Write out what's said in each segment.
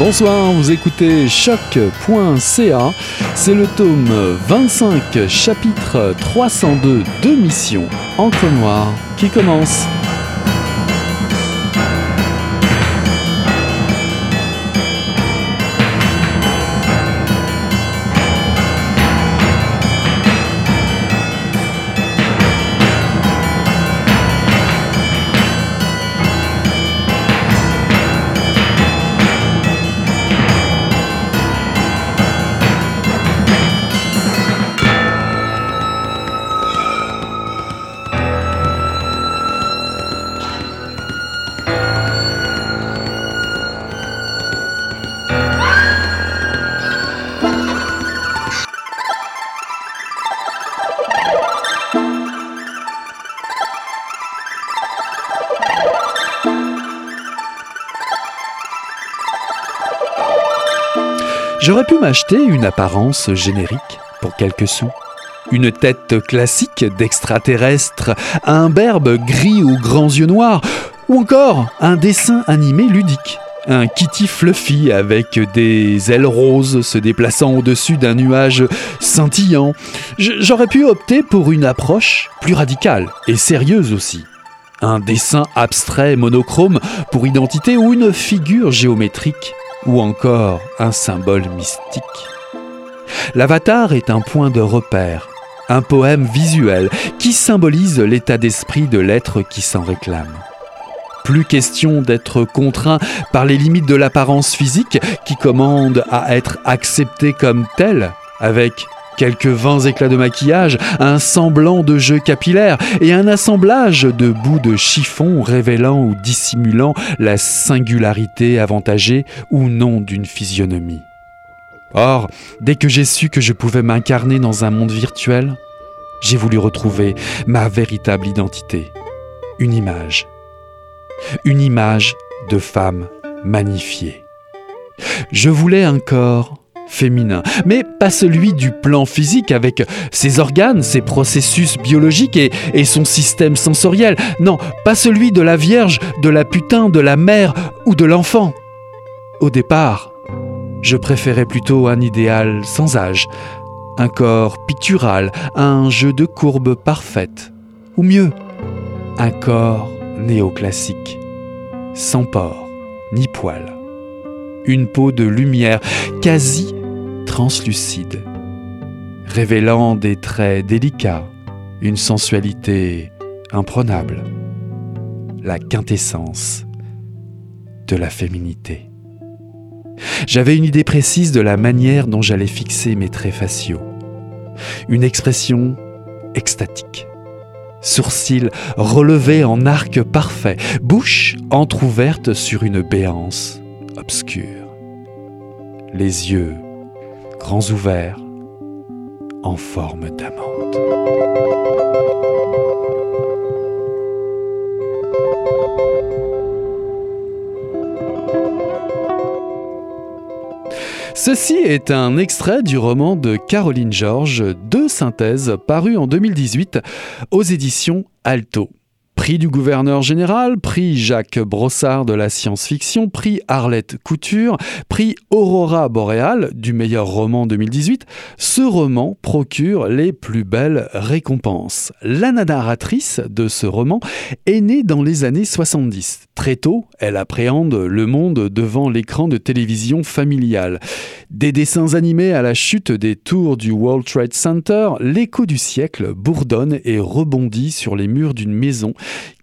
Bonsoir, vous écoutez choc.ca. C'est le tome 25, chapitre 302 de Mission Encre Noire qui commence. M'acheter une apparence générique pour quelques sous. Une tête classique d'extraterrestre, un berbe gris aux grands yeux noirs, ou encore un dessin animé ludique. Un kitty fluffy avec des ailes roses se déplaçant au-dessus d'un nuage scintillant. J'aurais pu opter pour une approche plus radicale et sérieuse aussi. Un dessin abstrait monochrome pour identité ou une figure géométrique ou encore un symbole mystique. L'avatar est un point de repère, un poème visuel qui symbolise l'état d'esprit de l'être qui s'en réclame. Plus question d'être contraint par les limites de l'apparence physique qui commande à être accepté comme tel, avec quelques vingt éclats de maquillage, un semblant de jeu capillaire et un assemblage de bouts de chiffon révélant ou dissimulant la singularité avantagée ou non d'une physionomie. Or, dès que j'ai su que je pouvais m'incarner dans un monde virtuel, j'ai voulu retrouver ma véritable identité, une image. Une image de femme magnifiée. Je voulais un corps féminin, mais pas celui du plan physique avec ses organes, ses processus biologiques et, son système sensoriel. Non, pas celui de la Vierge, de la putain, de la mère ou de l'enfant. Au départ, je préférais plutôt un idéal sans âge, un corps pictural, un jeu de courbes parfaites, ou mieux, un corps néoclassique, sans pores ni poils une peau de lumière quasi translucide, révélant des traits délicats, une sensualité imprenable, la quintessence de la féminité. J'avais une idée précise de la manière dont j'allais fixer mes traits faciaux. Une expression extatique. Sourcils relevés en arc parfait, bouche entr'ouverte sur une béance obscure. Les yeux grands ouverts, en forme d'amande. Ceci est un extrait du roman de Caroline Georges, Deux synthèses, paru en 2018 aux éditions Alto. Prix du gouverneur général, prix Jacques Brossard de la science-fiction, prix Arlette Couture, prix Aurora Boréal du meilleur roman 2018, ce roman procure les plus belles récompenses. La narratrice de ce roman est née dans les années 70. Très tôt, elle appréhende le monde devant l'écran de télévision familiale. Des dessins animés à la chute des tours du World Trade Center, l'écho du siècle bourdonne et rebondit sur les murs d'une maison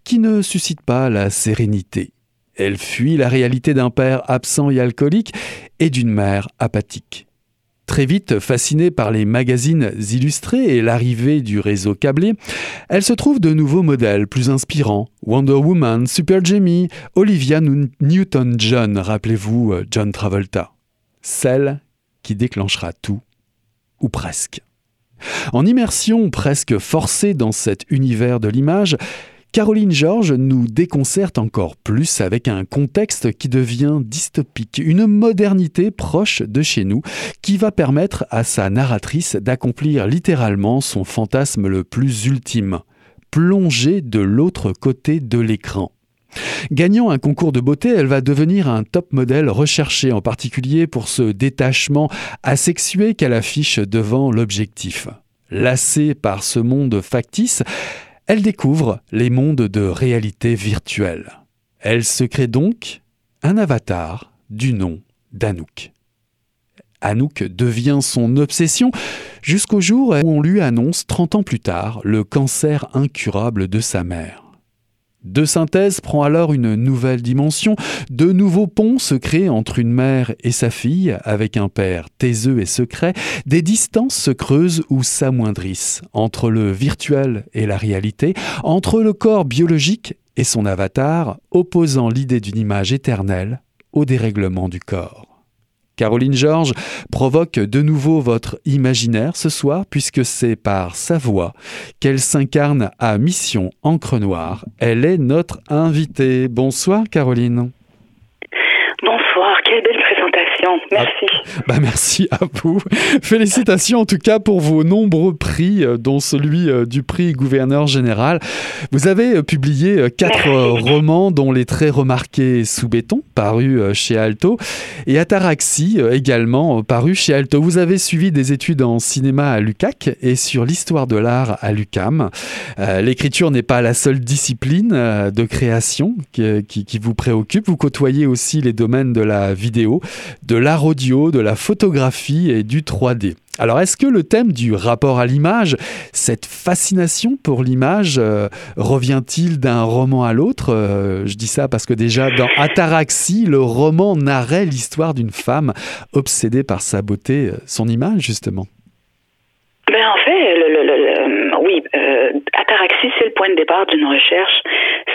qui ne suscite pas la sérénité. Elle fuit la réalité d'un père absent et alcoolique et d'une mère apathique. Très vite fascinée par les magazines illustrés et l'arrivée du réseau câblé, elle se trouve de nouveaux modèles plus inspirants. Wonder Woman, Super Jamie, Olivia Newton-John, rappelez-vous euh, John Travolta. Celle qui déclenchera tout, ou presque. En immersion presque forcée dans cet univers de l'image, Caroline Georges nous déconcerte encore plus avec un contexte qui devient dystopique, une modernité proche de chez nous qui va permettre à sa narratrice d'accomplir littéralement son fantasme le plus ultime, plonger de l'autre côté de l'écran. Gagnant un concours de beauté, elle va devenir un top modèle recherché en particulier pour ce détachement asexué qu'elle affiche devant l'objectif. Lassée par ce monde factice, elle découvre les mondes de réalité virtuelle. Elle se crée donc un avatar du nom d'Anouk. Anouk devient son obsession jusqu'au jour où on lui annonce 30 ans plus tard le cancer incurable de sa mère. De synthèse prend alors une nouvelle dimension, de nouveaux ponts se créent entre une mère et sa fille, avec un père taiseux et secret, des distances se creusent ou s'amoindrissent entre le virtuel et la réalité, entre le corps biologique et son avatar, opposant l'idée d'une image éternelle au dérèglement du corps. Caroline Georges provoque de nouveau votre imaginaire ce soir puisque c'est par sa voix qu'elle s'incarne à Mission Encre Noire. Elle est notre invitée. Bonsoir Caroline. Bonsoir, quelle belle présentation. Merci. Ah, bah merci à vous. Félicitations en tout cas pour vos nombreux prix, euh, dont celui euh, du prix gouverneur général. Vous avez euh, publié quatre romans, dont Les Très remarqués sous béton, paru chez Alto, et Ataraxie, également paru chez Alto. Vous avez suivi des études en cinéma à l'UCAC et sur l'histoire de l'art à l'UCAM. L'écriture n'est pas la seule discipline de création qui, qui vous préoccupe. Vous côtoyez aussi les domaine de la vidéo, de l'art audio, de la photographie et du 3D. Alors est-ce que le thème du rapport à l'image, cette fascination pour l'image, euh, revient-il d'un roman à l'autre? Euh, Je dis ça parce que déjà dans Ataraxie, le roman narrait l'histoire d'une femme obsédée par sa beauté, euh, son image justement. Ben en fait, Ataraxie, c'est le point de départ d'une recherche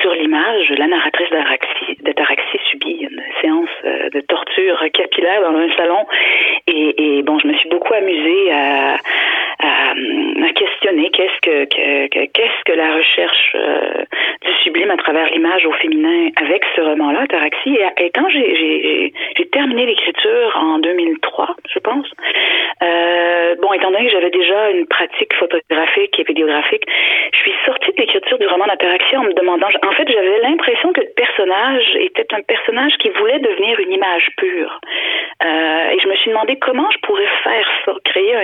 sur l'image. La narratrice d'Ataraxie subit une séance euh, de torture capillaire dans un salon. Et bon, je me suis beaucoup amusée à, à, questionner qu'est-ce que, qu'est-ce que la recherche euh, du sublime à travers l'image au féminin avec ce roman-là, Ataraxie. Et, quand j'ai, j'ai, terminé l'écriture en 2003, je pense, euh, bon, étant donné que j'avais déjà une pratique photographique et vidéographique, je suis sortie de l'écriture du roman d'Ataraxie en me demandant, en fait, j'avais l'impression que le personnage était un personnage qui voulait devenir une image pure. Euh, et je me suis demandé comment je pourrais faire ça, créer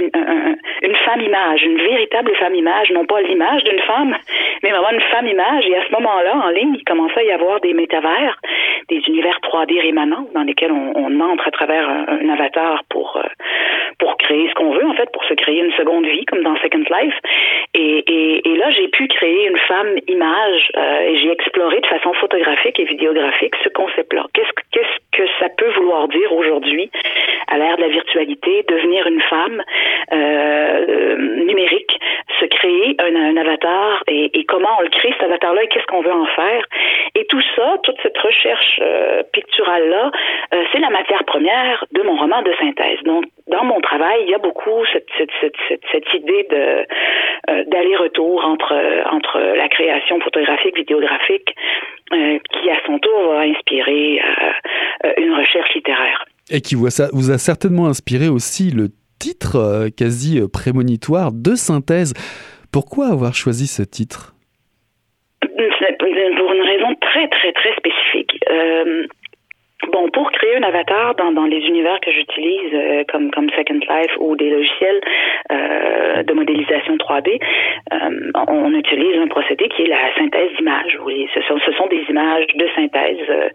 une femme-image, une véritable femme-image, non pas l'image d'une femme, mais vraiment une femme-image. Et à ce moment-là, en ligne, il commençait à y avoir des métavers, des univers 3D rémanents dans lesquels on, entre à travers un, avatar pour, euh, pour créer ce qu'on veut, en fait, pour se créer une seconde vie, comme dans Second Life. Et, là, j'ai pu créer une femme-image euh, et j'ai exploré de façon photographique et vidéographique ce concept-là. Qu'est-ce, qu'est-ce que ça peut vouloir dire aujourd'hui, à l'ère de la virtualité, devenir une femme euh, numérique, se créer un, avatar et, et, comment on le crée cet avatar-là et qu'est-ce qu'on veut en faire. Et tout ça, toute cette recherche euh, picturale-là, euh, c'est la matière première de mon roman de synthèse. Donc, dans mon travail, il y a beaucoup cette, cette, cette, cette idée de euh, d'aller-retour entre entre la création photographique, vidéographique, euh, qui à son tour va inspirer euh, une recherche littéraire. Et qui vous a, vous a certainement inspiré aussi le titre quasi prémonitoire de synthèse. Pourquoi avoir choisi ce titre? Pour une raison très très très spécifique. Bon, pour créer un avatar dans, dans les univers que j'utilise, euh, comme, comme Second Life ou des logiciels euh, de modélisation 3D, euh, on utilise un procédé qui est la synthèse d'images. Oui, ce sont, ce sont des images de synthèse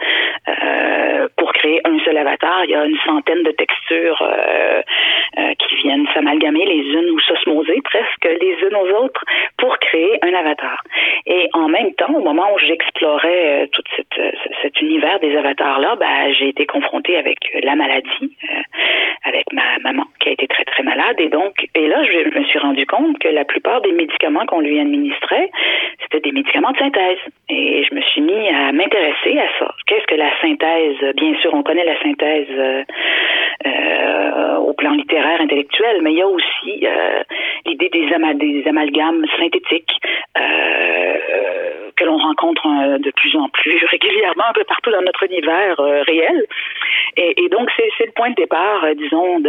euh, pour créer un seul avatar. Il y a une centaine de textures qui viennent s'amalgamer les unes ou s'osmoser presque les unes aux autres pour créer un avatar. Et en même temps, au moment où j'explorais tout cette, cet univers des avatars-là, ben, j'ai été confrontée avec la maladie, euh, avec ma maman qui a été très très malade. Et donc et là je me suis rendu compte que la plupart des médicaments qu'on lui administrait c'était des médicaments de synthèse. Et je me suis mis à m'intéresser à ça. Qu'est-ce que la synthèse? Bien sûr, on connaît la synthèse euh, euh, au plan littéraire, intellectuel, mais il y a aussi l'idée des, des, amalgames synthétiques rencontre de plus en plus régulièrement un peu partout dans notre univers réel. Et, donc, c'est le point de départ, euh, disons,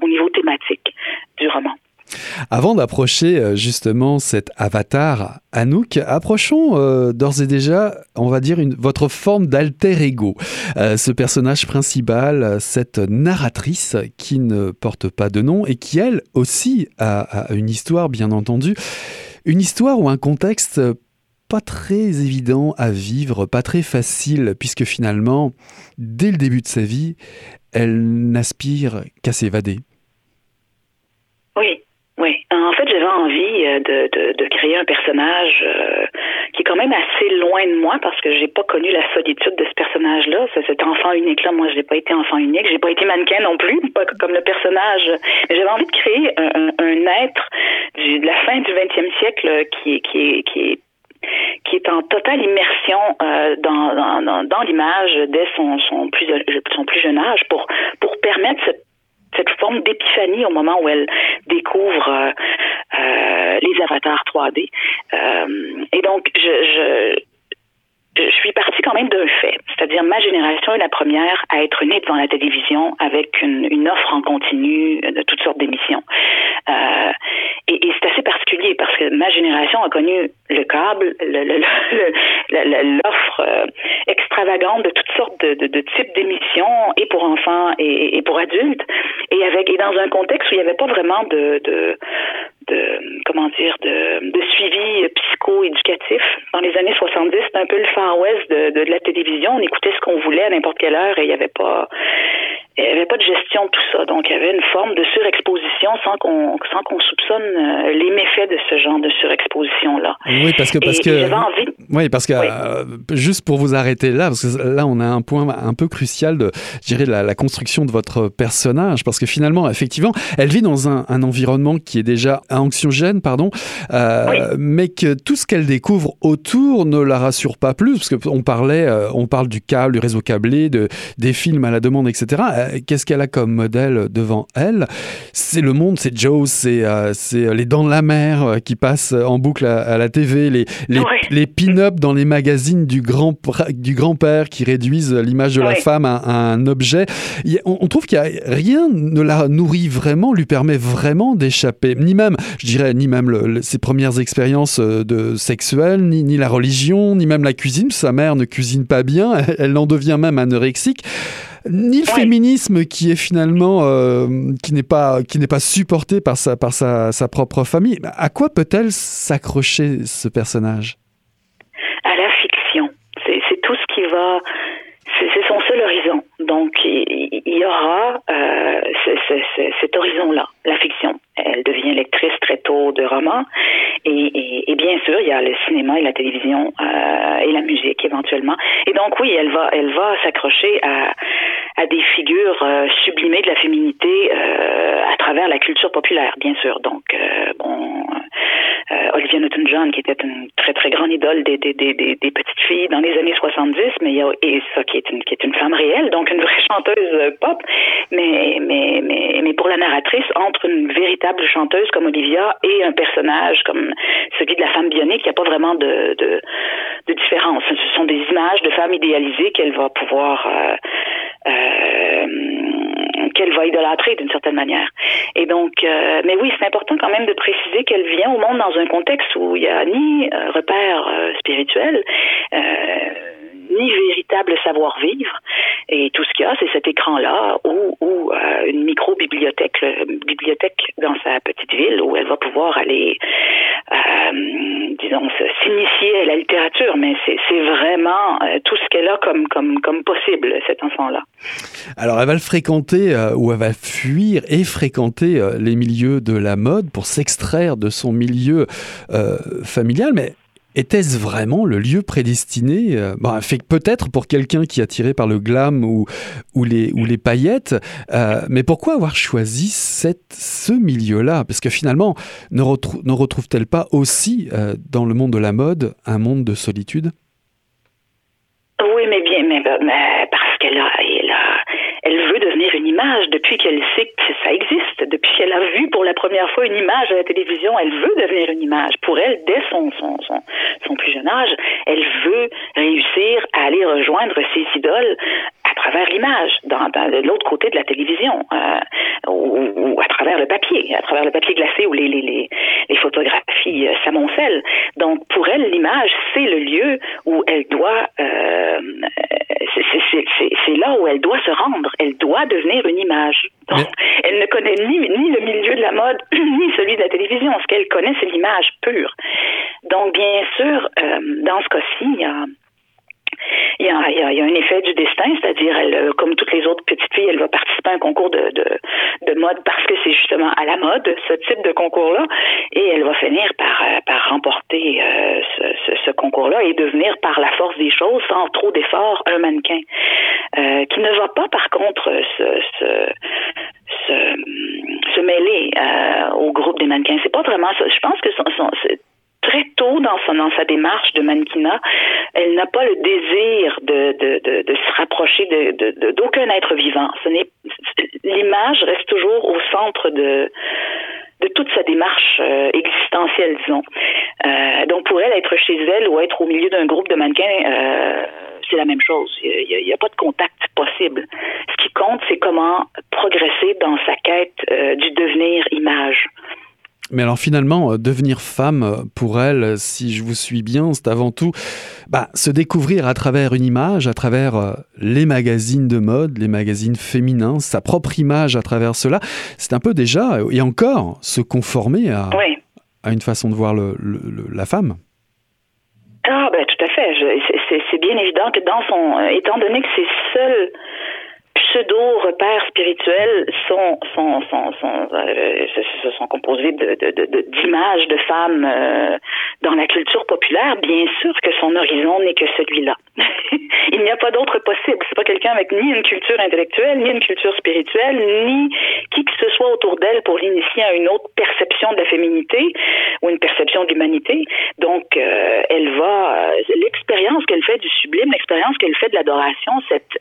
au niveau thématique du roman. Avant d'approcher euh, justement cet avatar Anouk, approchons euh, d'ores et déjà, on va dire, votre forme d'alter ego. Euh, ce personnage principal, cette narratrice qui ne porte pas de nom et qui, elle aussi, a une histoire, bien entendu. Une histoire ou un contexte pas très évident à vivre, pas très facile, puisque finalement, dès le début de sa vie, elle n'aspire qu'à s'évader. Oui, oui. En fait, j'avais envie euh, de, créer un personnage euh, qui est quand même assez loin de moi parce que j'ai pas connu la solitude de ce personnage-là. Cet enfant unique-là, moi, je n'ai pas été enfant unique. J'ai pas été mannequin non plus, pas comme le personnage. J'avais envie de créer un, être de la fin du 20e siècle qui, qui est qui est en totale immersion euh, dans, l'image dès son, plus, jeune âge pour, permettre cette forme d'épiphanie au moment où elle découvre euh, euh, les avatars 3D. Euh, et donc, je, suis partie quand même d'un fait, c'est-à-dire ma génération est la première à être née devant la télévision avec une, offre en continu de toutes sortes d'émissions. Et c'est assez particulier parce que ma génération a connu le câble, l'offre euh, extravagante de toutes sortes de, types d'émissions, et pour enfants et, pour adultes, et avec et dans un contexte où il n'y avait pas vraiment de de comment dire de, de suivi psycho-éducatif. Dans les années 70, c'était un peu le Far West de, de, de, la télévision. On écoutait ce qu'on voulait à n'importe quelle heure et il n'y avait pas il n'y avait pas de gestion de tout ça. Donc, il y avait une forme de surexposition sans qu'on sans qu'on soupçonne euh, les méfaits de ce genre de surexposition-là. Oui, parce que... Parce que Oui, parce que euh, juste pour vous arrêter là, parce que là, on a un point un peu crucial de, je dirais, la, la construction de votre personnage, parce que finalement, effectivement, elle vit dans un, un environnement qui est déjà anxiogène, pardon, euh, oui. mais que tout ce qu'elle découvre autour ne la rassure pas plus, parce qu'on parlait, euh, on parle du câble, du réseau câblé, de, des films à la demande, etc euh, qu'est-ce qu'elle a comme modèle devant elle? C'est le monde, c'est Joe, c'est les dents de la mer qui passent en boucle à, à la TV, les, les, les pin-up dans les magazines du grand-père du grand qui réduisent l'image de la femme à, à, un objet. On, on trouve qu'il n'y a rien ne la nourrit vraiment, lui permet vraiment d'échapper, ni même, je dirais, ni même le, le, ses premières expériences de sexuelles, ni, ni la religion, ni même la cuisine. Sa mère ne cuisine pas bien, elle, elle en devient même anorexique ni le féminisme qui est finalement euh, qui n'est pas qui n'est pas supporté par sa par sa, sa propre famille. À quoi peut-elle s'accrocher ce personnage? À la fiction. C'est tout ce qui va. C'est son seul horizon. Donc il, il y aura euh, c est, c est, cet horizon-là, la fiction. Elle devient lectrice très tôt de romans. Et, bien sûr, il y a le cinéma et la télévision euh, et la musique éventuellement. Et donc oui, elle va, elle va s'accrocher à, des figures euh, sublimées de la féminité euh, à travers la culture populaire, bien sûr. Donc euh, bon, Olivia Newton-John, qui était une très très grande idole des, des, des, petites filles dans les années 70, mais il y a et ça qui est une qui est une femme réelle, donc une vraie chanteuse pop. Mais mais mais mais pour la narratrice, entre une véritable véritable chanteuse comme Olivia et un personnage comme celui de la femme bionique, il n'y a pas vraiment de, de, de, différence. Ce sont des images de femmes idéalisées qu'elle va pouvoir euh, euh, qu'elle va idolâtrer d'une certaine manière. Et donc, euh, mais oui, c'est important quand même de préciser qu'elle vient au monde dans un contexte où il n'y a ni euh, repère euh, spirituel, ni véritable savoir-vivre. Et tout ce qu'il y a, c'est cet écran-là ou, ou euh, une micro-bibliothèque, bibliothèque dans sa petite ville où elle va pouvoir aller, euh, disons, s'initier à la littérature. Mais c'est vraiment euh, tout ce qu'elle a comme, possible, cet enfant-là. Alors, elle va le fréquenter euh, ou elle va fuir et fréquenter euh, les milieux de la mode pour s'extraire de son milieu euh, familial. Mais était-ce vraiment le lieu prédestiné euh, bon, fait peut-être pour quelqu'un qui est attiré par le glam ou, les, paillettes, euh, mais pourquoi avoir choisi ce milieu-là? Parce que finalement, ne retrouve-t-elle pas aussi euh, dans le monde de la mode un monde de solitude? Oui, mais bien, mais, mais parce qu'elle a, elle veut devenir une image depuis qu'elle sait que ça existe, depuis qu'elle a vu pour la première fois une image à la télévision, elle veut devenir une image. Pour elle, dès son, plus jeune âge, elle veut réussir à aller rejoindre ses idoles à travers l'image, dans, l'autre côté de la télévision, euh, ou, à travers le papier, à travers le papier glacé ou les, les photographies euh, s'amoncellent. Donc, pour elle, l'image, c'est le lieu où elle doit, euh, c'est là où elle doit se rendre. Elle doit devenir une image. Donc, elle ne connaît ni, ni le milieu de la mode, ni celui de la télévision. Ce qu'elle connaît, c'est l'image pure. Donc, bien sûr, euh, dans ce cas-ci, il y a il y, a, un effet du destin, c'est-à-dire, euh, comme toutes les autres petites filles, elle va participer à un concours de, de, de mode parce que c'est justement à la mode, ce type de concours-là, et elle va finir par, euh, remporter euh, ce, concours-là et devenir, par la force des choses, sans trop d'efforts, un mannequin. Qui ne va pas, par contre, se, mêler au groupe des mannequins. C'est pas vraiment ça. Je pense que son, très tôt dans, sa démarche de mannequinat, elle n'a pas le désir de, se rapprocher d'aucun être vivant. L'image reste toujours au centre de toute sa démarche euh, existentielle, disons. Euh, donc pour elle, être chez elle ou être au milieu d'un groupe de mannequins, euh, c'est la même chose. Il n'y a, pas de contact possible. Ce qui compte, c'est comment progresser dans sa quête du devenir image. Mais alors finalement, euh, devenir femme, euh, pour elle, si je vous suis bien, c'est avant tout bah, se découvrir à travers une image, à travers euh, les magazines de mode, les magazines féminins, sa propre image à travers cela. C'est un peu déjà, et encore, se conformer à, oui. à une façon de voir le, le, la femme. Ah ben tout à fait. C'est bien évident que dans son, étant donné que c'est seul pseudo-repères spirituels sont, sont, sont, sont, euh, composés de, de, de, d'images de femmes euh, dans la culture populaire, bien sûr que son horizon n'est que celui-là. Pas d'autre possible. C'est pas quelqu'un avec ni une culture intellectuelle, ni une culture spirituelle, ni qui que ce soit autour d'elle pour l'initier à une autre perception de la féminité ou une perception de l'humanité. Donc, euh, elle va, euh, l'expérience qu'elle fait du sublime, l'expérience qu'elle fait de l'adoration, cette,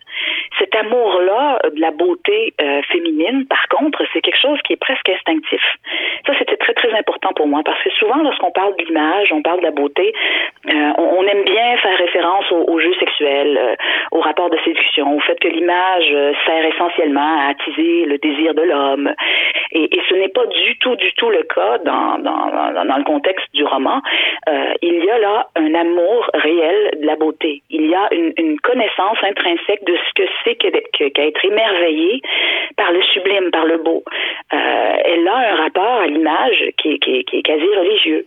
cet amour-là de la beauté euh, féminine, par contre, c'est quelque chose qui est presque instinctif. Ça, c'était très, important pour moi parce que souvent, lorsqu'on parle de l'image, on parle de la beauté, euh, on, aime bien faire référence au, au jeu sexuel, euh, au rapport de séduction, au fait que l'image euh, sert essentiellement à attiser le désir de l'homme. Et, ce n'est pas du tout, du tout le cas dans, dans, dans, le contexte du roman. Euh, il y a là un amour réel de la beauté. Il y a une, connaissance intrinsèque de ce que c'est qu'être émerveillé par le sublime, par le beau. Elle a un rapport à l'image qui, qui, est quasi religieux.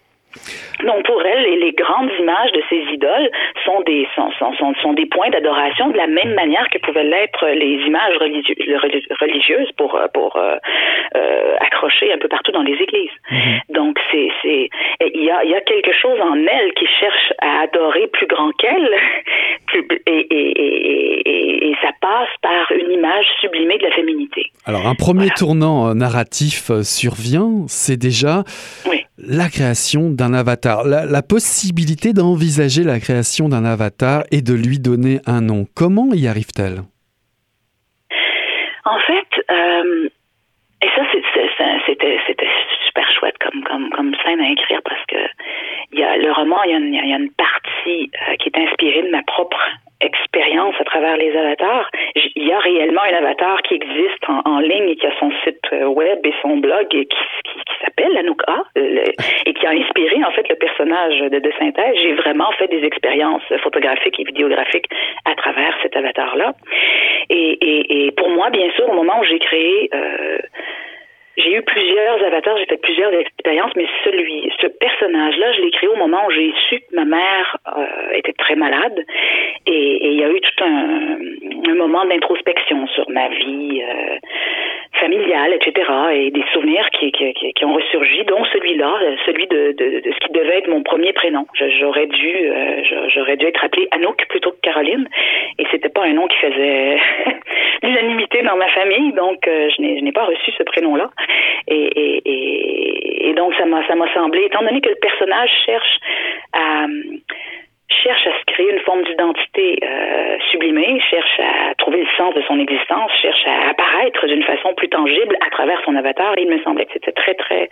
Donc pour elle, les, les, grandes images de ces idoles sont des sont, sont, sont des points d'adoration de la même manière que pouvaient l'être les images religieuses, religieuses pour pour euh, euh, accrocher un peu partout dans les églises. Mm-hmm. Donc c'est c'est il y a il y a quelque chose en elle qui cherche à adorer plus grand qu'elle et, et, et, et, ça passe par une image sublimée de la féminité. Alors un premier voilà. tournant narratif survient, c'est déjà oui. La création d'un avatar, la, possibilité d'envisager la création d'un avatar et de lui donner un nom. Comment y arrive-t-elle? En fait, euh, et ça c'était super chouette comme scène à écrire parce que le roman, il y a une, partie euh, qui est inspirée de ma propre expérience à travers les avatars. Il y a réellement un avatar qui existe en, ligne et qui a son site euh, web et son blog et qui, qui, qui s'appelle Anouka euh, et qui a inspiré en fait le personnage de, de synthèse. J'ai vraiment fait des expériences photographiques et vidéographiques à travers cet avatar-là. Et, pour moi, bien sûr, au moment où j'ai créé euh, j'ai eu plusieurs avatars, j'ai fait plusieurs expériences, mais celui, ce personnage-là, je l'ai créé au moment où j'ai su que ma mère euh, était très malade, et, il y a eu tout un, moment d'introspection sur ma vie familiale, etc., et des souvenirs qui, ont ressurgi, dont celui-là, celui de, ce qui devait être mon premier prénom. J'aurais dû, euh, dû être appelée Anouk plutôt que Caroline, et c'était pas un nom qui faisait l'unanimité dans ma famille, donc euh, je n'ai pas reçu ce prénom-là. Et, donc, ça m'a semblé, étant donné que le personnage cherche à cherche à se créer une forme d'identité euh, sublimée, cherche à trouver le sens de son existence, cherche à apparaître d'une façon plus tangible à travers son avatar. Et il me semblait que c'était très très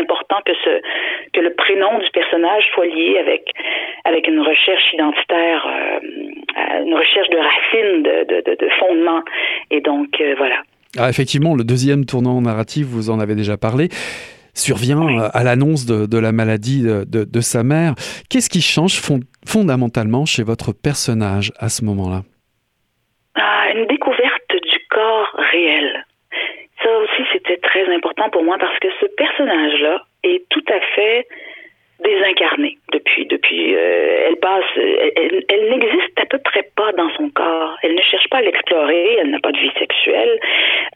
important que le prénom du personnage soit lié avec une recherche identitaire, euh, une recherche de racines, de, de, de, fondements. Et donc euh, voilà. Ah, effectivement, le deuxième tournant narratif, vous en avez déjà parlé survient euh, à l'annonce de, la maladie de, sa mère. Qu'est-ce qui change fondamentalement chez votre personnage à ce moment-là? Ah, Une découverte du corps réel. Ça aussi, c'était très important pour moi parce que ce personnage-là est tout à fait désincarnée depuis depuis euh, elle passe elle, elle n'existe à peu près pas dans son corps elle ne cherche pas à l'explorer elle n'a pas de vie sexuelle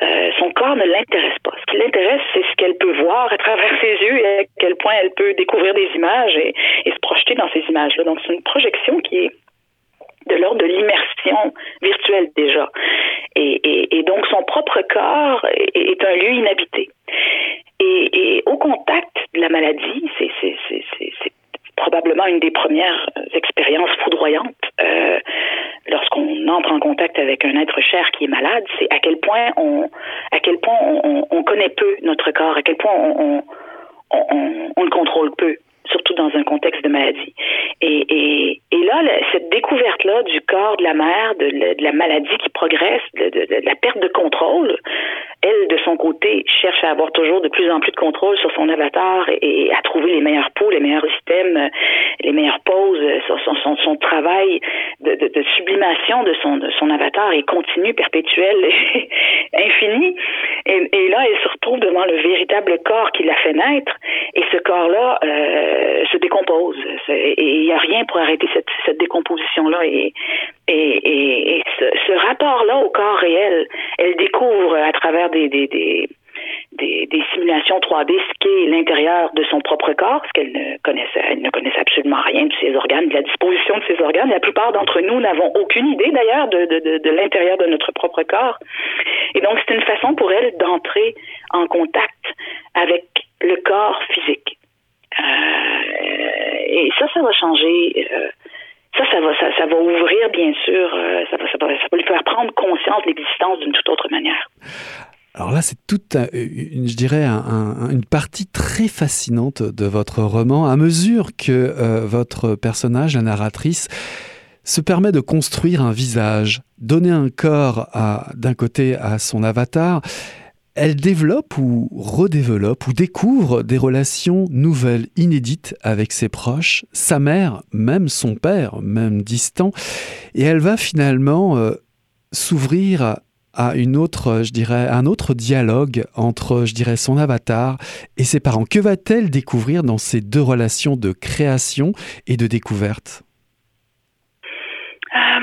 euh, son corps ne l'intéresse pas ce qui l'intéresse c'est ce qu'elle peut voir à travers ses yeux et à quel point elle peut découvrir des images et, se projeter dans ces images là donc c'est une projection qui est de l'ordre de l'immersion virtuelle déjà. Et, donc son propre corps est, un lieu inhabité. Et, au contact de la maladie, c'est probablement une des premières expériences foudroyantes euh, lorsqu'on entre en contact avec un être cher qui est malade, c'est à quel point on à quel point on, on, connaît peu notre corps, à quel point on, on le contrôle peu surtout dans un contexte de maladie. Et, et, et là, cette découverte-là du corps de la mère, de, de la maladie qui progresse, de, de, de, la perte de contrôle, elle, de son côté, cherche à avoir toujours de plus en plus de contrôle sur son avatar et, à trouver les meilleurs pots, les meilleurs systèmes, les meilleures poses, son, son, son travail de, de, de, sublimation de son, avatar est continu, perpétuel, infini. Et, et, là, elle se retrouve devant le véritable corps qui l'a fait naître. Aucune idée d'ailleurs de, de, l'intérieur de notre propre corps. Et donc c'est une façon pour elle d'entrer en contact avec le corps physique. Euh, et ça, ça va changer. Euh, ça, ça va, ça, ça, va ouvrir, bien sûr, euh, ça, va, ça, va, ça va lui faire prendre conscience de l'existence d'une toute autre manière. Alors là, c'est toute, je dirais, un, une partie très fascinante de votre roman, à mesure que votre personnage, la narratrice, se permet de construire un visage, donner un corps d'un côté à son avatar, elle développe ou redéveloppe ou découvre des relations nouvelles, inédites avec ses proches, sa mère, même son père, même distant, et elle va finalement euh, s'ouvrir à une autre, je dirais, un autre dialogue entre, je dirais, son avatar et ses parents. Que va-t-elle découvrir dans ces deux relations de création et de découverte euh,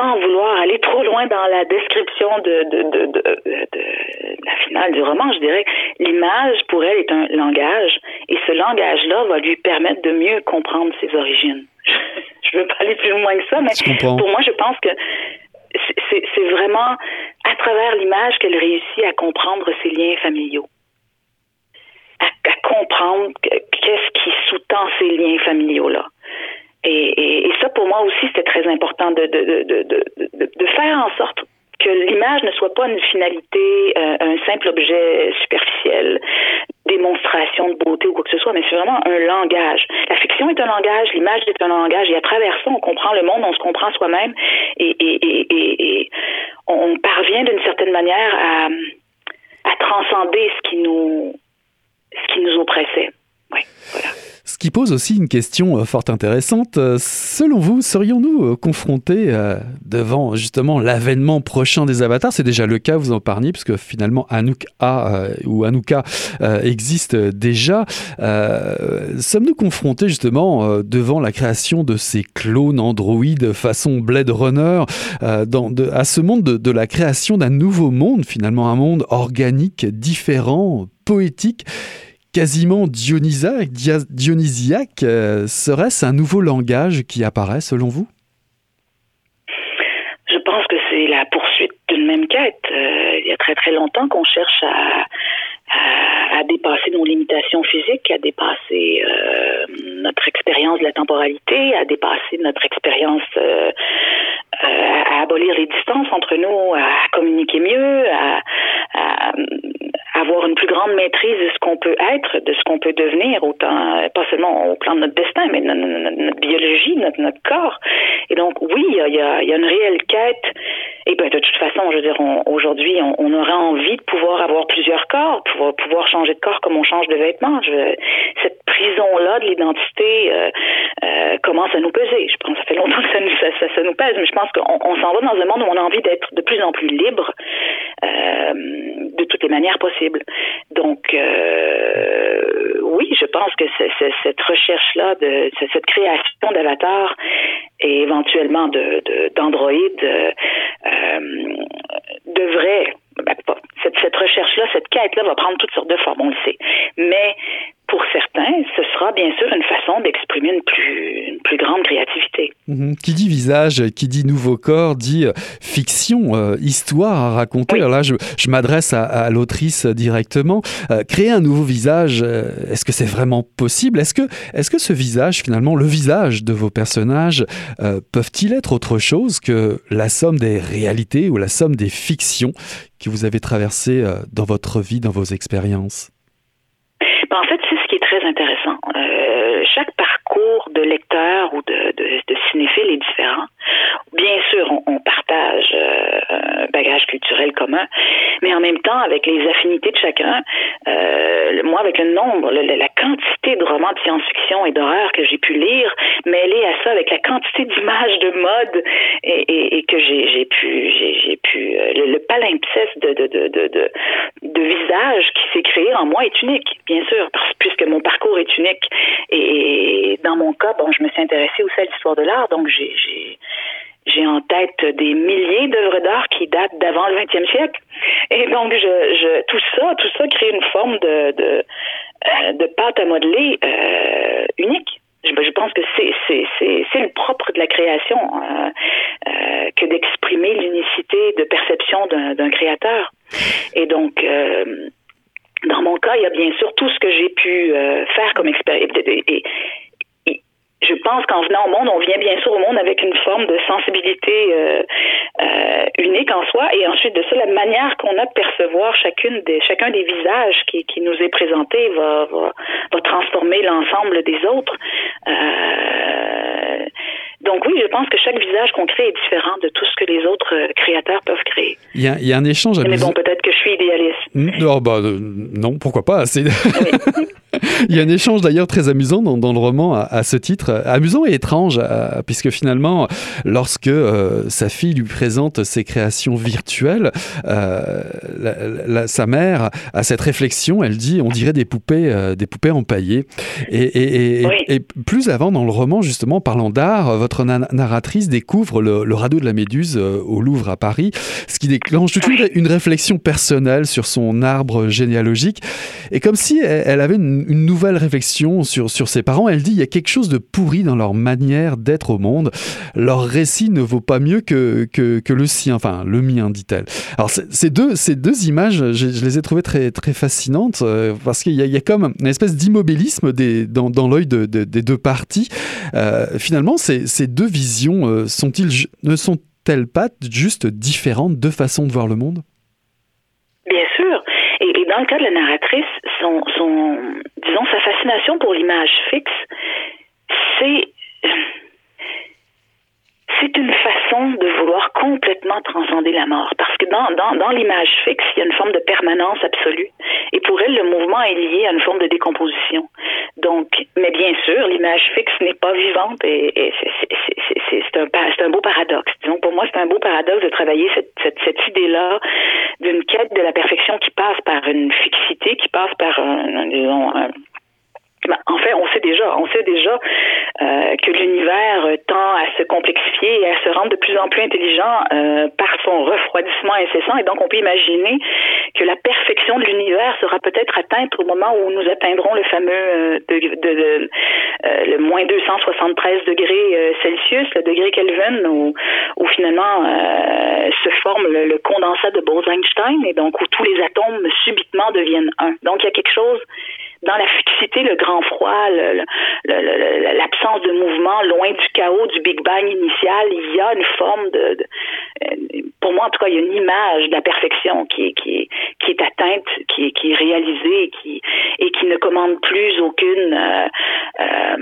sans vouloir aller trop loin dans la description de, de, de, de, la finale du roman, je dirais l'image pour elle est un langage et ce langage-là va lui permettre de mieux comprendre ses origines. je veux pas aller plus loin que ça, mais pour moi, je pense que c'est vraiment à travers l'image qu'elle réussit à comprendre ses liens familiaux. À, à comprendre qu'est-ce qui sous-tend ces liens familiaux-là. Et, ça, pour moi aussi, c'était très important de, de, de, de, faire en sorte que l'image ne soit pas une finalité, euh, un simple objet superficiel, démonstration de beauté ou quoi que ce soit, mais c'est vraiment un langage. La fiction est un langage, l'image est un langage, et à travers ça, on comprend le monde, on se comprend soi-même, et, on parvient d'une certaine manière à, à transcender ce qui nous, ce qui nous oppressait. Oui, voilà. Qui pose aussi une question euh, fort intéressante. Euh, selon vous, serions-nous euh, confrontés devant justement l'avènement prochain des avatars? C'est déjà le cas, vous en parliez, puisque finalement Anouk A ou Anouka existe déjà. Sommes-nous confrontés justement devant la création de ces clones androïdes façon Blade Runner à ce monde de, de la création d'un nouveau monde, finalement un monde organique, différent, poétique? Quasiment dionysiaque, dionysiaque euh, serait-ce un nouveau langage qui apparaît selon vous? Je pense que c'est la poursuite d'une même quête. Euh, il y a très très longtemps qu'on cherche à, dépasser nos limitations physiques, à dépasser euh, notre expérience de la temporalité, à dépasser notre expérience à abolir les distances entre nous, à communiquer mieux, avoir une plus grande maîtrise de ce qu'on peut être, de ce qu'on peut devenir, autant pas seulement au plan de notre destin, mais de notre, biologie, notre, notre corps. Et donc, oui, il y a, y a, une réelle quête. Et ben, de toute façon, je veux dire, aujourd'hui, on, on, aurait envie de pouvoir avoir plusieurs corps, pouvoir, pouvoir changer de corps comme on change de vêtements. Je, cette prison-là de l'identité euh, euh, commence à nous peser. Je pense que ça fait longtemps que ça nous, ça, ça, nous pèse, mais je pense qu'on on, s'en va dans un monde où on a envie d'être de plus en plus libre euh, de toutes les manières possibles. Donc, euh, oui, je pense que cette recherche-là, de cette création d'avatar et éventuellement de d'androïdes euh, devrait ben, cette, cette recherche-là, cette quête-là va prendre toutes sortes de formes, on le sait. Mais pour certains, ce sera bien sûr une façon d'exprimer une plus, une plus grande créativité. Mhm. Qui dit visage, qui dit nouveau corps, dit euh, fiction, euh, histoire à raconter. Alors là, je, je m'adresse à, à l'autrice directement. Euh, créer un nouveau visage, est-ce que c'est vraiment possible? Est-ce que, est-ce que ce visage, finalement, le visage de vos personnages, peuvent-ils être autre chose que la somme des réalités ou la somme des fictions que vous avez traversées dans votre vie, dans vos expériences? Ben, en fait, c'est très intéressant. Euh, chaque parcours de lecteur ou de, cinéphile est différent. Bien sûr, on, partage euh, un bagage culturel commun, mais en même temps, avec les affinités de chacun, euh, moi, avec le nombre, la quantité de romans de science-fiction et d'horreur que j'ai pu lire, mêlé à ça avec la quantité d'images de mode et, que j'ai pu, j'ai pu, euh, le, le palimpseste de, de visage qui s'est créé en moi est unique, bien sûr, puisque mon parcours est unique. Et dans mon cas, bon, je me suis intéressée aussi à l'histoire de l'art, donc j'ai j'ai en tête des milliers d'œuvres d'art qui datent d'avant le 20e siècle. Et donc, je, je, tout ça, tout ça crée une forme de, de, euh, de pâte à modeler euh, unique. Je, je, pense que c'est, le propre de la création euh, euh, que d'exprimer l'unicité de perception d'un, créateur. Et donc, euh, dans mon cas, il y a bien sûr tout ce que j'ai pu euh, faire comme expérience. Je pense qu'en venant au monde, on vient bien sûr au monde avec une forme de sensibilité euh, euh, unique en soi, et ensuite de ça, la manière qu'on a de percevoir chacune des, chacun des visages qui, qui nous est présenté va, va, va transformer l'ensemble des autres. Euh, donc oui, je pense que chaque visage qu'on crée est différent de tout ce que les autres euh, créateurs peuvent créer. Il y a, il y a un échange. Mais bon, peut-être que je suis idéaliste. Non, bah, euh, non pourquoi pas. C'est... Oui. Il y a un échange d'ailleurs très amusant dans, dans le roman à, à, ce titre, amusant et étrange, à, puisque finalement, lorsque euh, sa fille lui présente ses créations virtuelles, euh, la, la, sa mère a cette réflexion, elle dit, on dirait des poupées, euh, des poupées empaillées. Et, et, et, oui. et, plus avant dans le roman, justement, parlant d'art, votre narratrice découvre le, le, radeau de la Méduse euh, au Louvre à Paris, ce qui déclenche toute une, une réflexion personnelle sur son arbre généalogique, et comme si elle, elle avait une une nouvelle réflexion sur, sur ses parents. Elle dit il y a quelque chose de pourri dans leur manière d'être au monde. Leur récit ne vaut pas mieux que, que, que le sien, enfin le mien, dit-elle. Alors ces deux, ces deux images, je, les ai trouvées très, très fascinantes euh, parce qu'il y, a comme une espèce d'immobilisme dans, l'œil de, de, des deux parties. Euh, finalement, ces, ces deux visions euh, ne sont-elles pas juste différentes, deux façons de voir le monde? Bien sûr. Dans le cas de la narratrice, son, son disons, sa fascination pour l'image fixe, c'est c'est une façon de vouloir complètement transcender la mort. Parce que dans, dans, dans l'image fixe, il y a une forme de permanence absolue. Et pour elle, le mouvement est lié à une forme de décomposition. Donc, mais bien sûr, l'image fixe n'est pas vivante et, et c'est un, un beau paradoxe. Disons, pour moi, c'est un beau paradoxe de travailler cette, cette, cette idée-là d'une quête de la perfection qui passe par une fixité, qui passe par un, disons, un Ben, en fait, on sait déjà, on sait déjà euh, que l'univers tend à se complexifier et à se rendre de plus en plus intelligent euh, par son refroidissement incessant. Et donc, on peut imaginer que la perfection de l'univers sera peut-être atteinte au moment où nous atteindrons le fameux euh, de, de, euh, le moins 273 degrés Celsius, le degré Kelvin, où, où finalement se forme le, le condensat de Bose-Einstein et donc où tous les atomes subitement deviennent un. Donc, il y a quelque chose dans la fixité, le grand froid, l'absence de mouvement, loin du chaos du Big Bang initial, il y a une forme de, euh, pour moi en tout cas, il y a une image de la perfection qui, qui, qui est atteinte, qui, qui est réalisée et qui, qui ne commande plus aucune, euh, euh,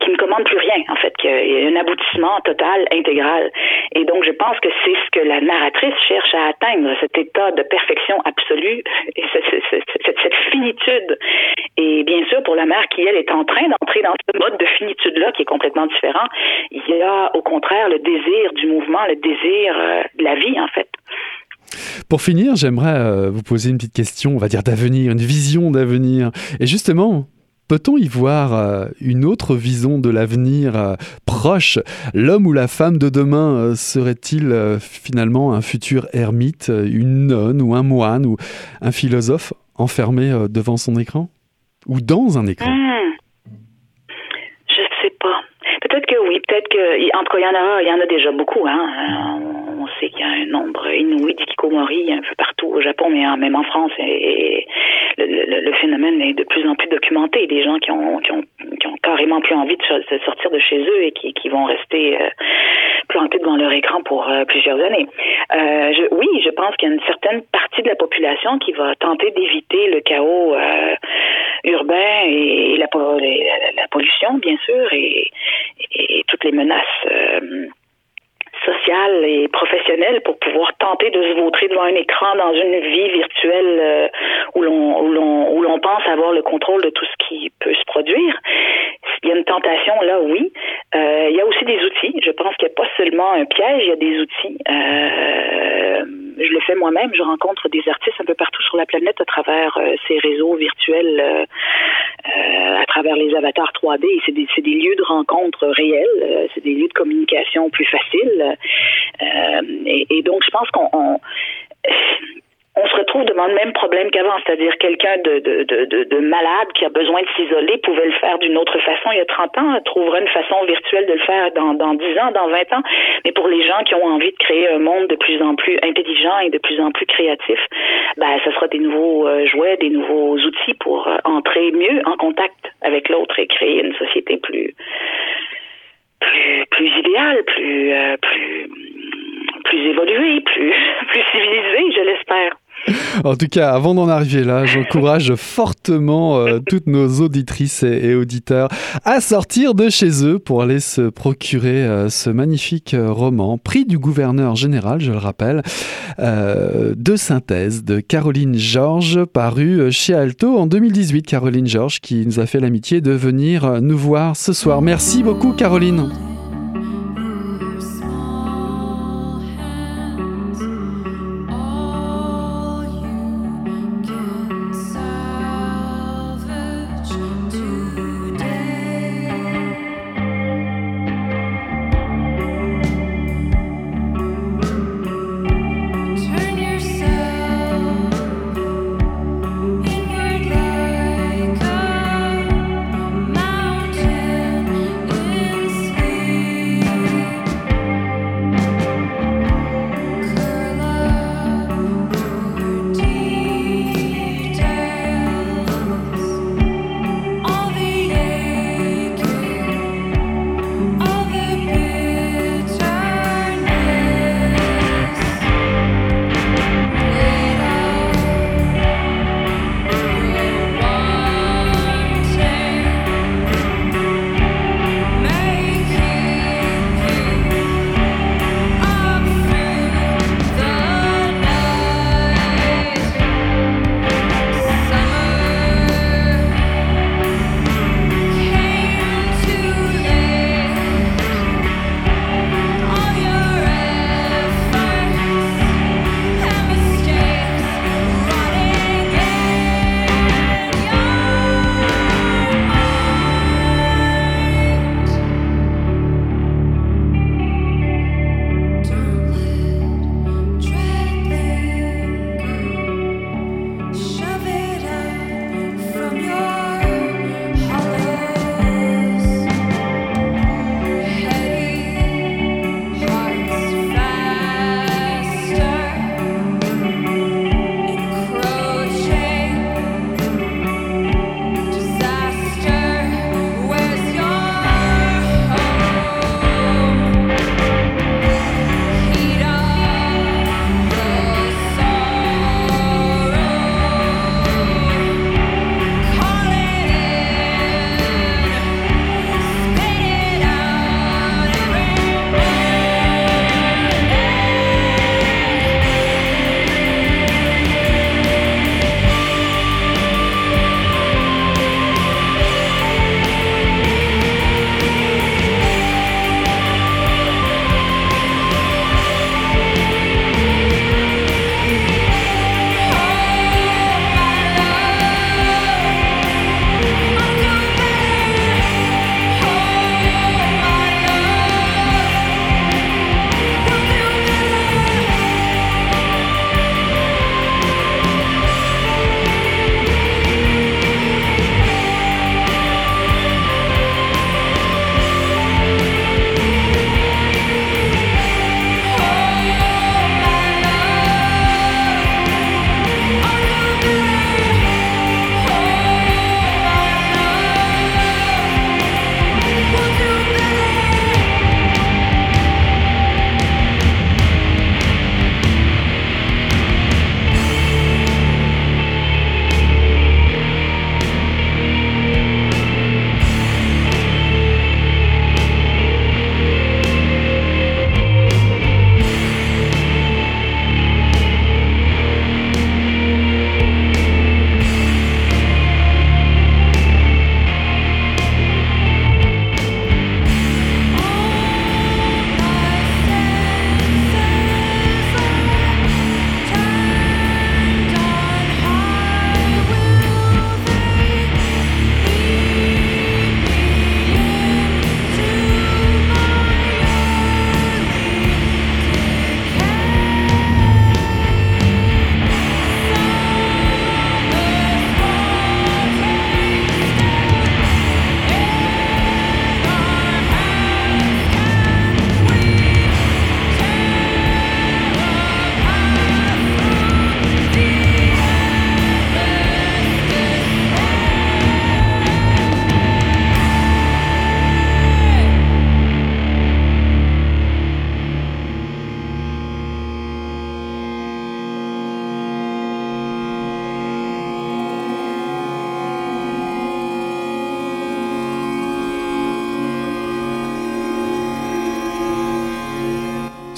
qui ne commande plus rien en fait, qu'il y a un aboutissement total, intégral. Et donc je pense que c'est ce que la narratrice cherche à atteindre, cet état de perfection absolue et cette finitude et bien sûr, pour la mère qui, elle, est en train d'entrer dans ce mode de finitude-là qui est complètement différent, il y a au contraire le désir du mouvement, le désir euh, de la vie, en fait. Pour finir, j'aimerais euh, vous poser une petite question, on va dire d'avenir, une vision d'avenir. Et justement, Peut-on y voir euh, une autre vision de l'avenir proche? L'homme ou la femme de demain serait-il finalement un futur ermite, une nonne ou un moine ou un philosophe enfermé devant son écran? Ou dans un écran hmm. Je sais pas. Peut-être que oui, peut-être que en tout il y en a, il y en a déjà beaucoup. Hein. Sait qu'il y a un nombre inouï d'Ikikomori un peu partout au Japon, mais même en France. Et, le, phénomène est de plus en plus documenté. Des gens qui ont, qui ont, qui carrément plus envie de sortir de chez eux et qui, vont rester euh, plantés devant leur écran pour euh, plusieurs années. Euh, oui, je pense qu'il y a une certaine partie de la population qui va tenter d'éviter le chaos urbain et la, la, pollution, bien sûr, et toutes les menaces sociale et professionnelle pour pouvoir tenter de se vautrer devant un écran dans une vie virtuelle euh, où l'on où l'on où l'on pense avoir le contrôle de tout ce qui peut se produire. Il y a une tentation là, oui. Euh, il y a aussi des outils. Je pense qu'il n'y a pas seulement un piège, il y a des outils. Euh, je le fais moi-même. Je rencontre des artistes un peu partout sur la planète à travers ces réseaux virtuels, à travers les avatars 3D. C'est des, des, lieux de rencontre réels. c'est des lieux de communication plus faciles. Et, et, donc, je pense qu'on on se retrouve devant le même problème qu'avant, c'est-à-dire quelqu'un de, de, de, de, malade qui a besoin de s'isoler pouvait le faire d'une autre façon il y a 30 ans, trouvera une façon virtuelle de le faire dans, dans 10 ans, dans 20 ans. Mais pour les gens qui ont envie de créer un monde de plus en plus intelligent et de plus en plus créatif, ben, ce sera des nouveaux euh, jouets, des nouveaux outils pour euh, entrer mieux en contact avec l'autre et créer une société plus plus, plus idéale, plus, euh, plus, plus évoluée, plus, plus civilisée, je l'espère. En tout cas, avant d'en arriver là, j'encourage fortement euh, toutes nos auditrices et, auditeurs à sortir de chez eux pour aller se procurer euh, ce magnifique euh, roman, prix du gouverneur général, je le rappelle, de synthèse de Caroline Georges, paru chez Alto en 2018. Caroline Georges qui nous a fait l'amitié de venir nous voir ce soir. Merci beaucoup, Caroline.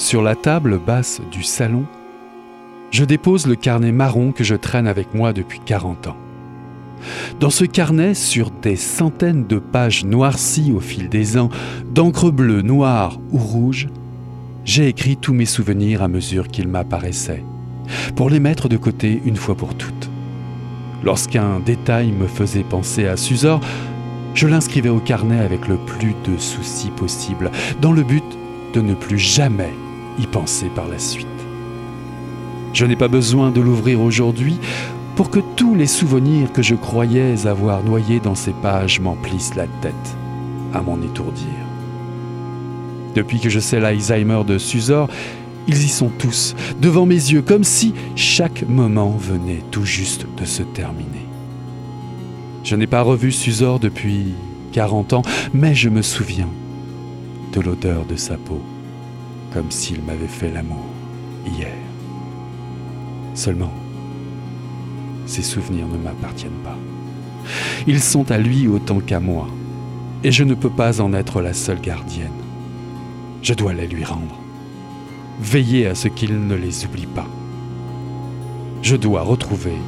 Sur la table basse du salon, je dépose le carnet marron que je traîne avec moi depuis 40 ans. Dans ce carnet, sur des centaines de pages noircies au fil des ans, d'encre bleue, noire ou rouge, j'ai écrit tous mes souvenirs à mesure qu'ils m'apparaissaient, pour les mettre de côté une fois pour toutes. Lorsqu'un détail me faisait penser à Susor, je l'inscrivais au carnet avec le plus de soucis possible, dans le but de ne plus jamais y penser par la suite. Je n'ai pas besoin de l'ouvrir aujourd'hui pour que tous les souvenirs que je croyais avoir noyés dans ces pages m'emplissent la tête, à m'en étourdir. Depuis que je sais l'Alzheimer de Susor, ils y sont tous, devant mes yeux, comme si chaque moment venait tout juste de se terminer. Je n'ai pas revu Susor depuis 40 ans, mais je me souviens de l'odeur de sa peau, comme s'il m'avait fait l'amour hier. Seulement, ces souvenirs ne m'appartiennent pas. Ils sont à lui autant qu'à moi, et je ne peux pas en être la seule gardienne. Je dois les lui rendre. Veiller à ce qu'il ne les oublie pas. Je dois retrouver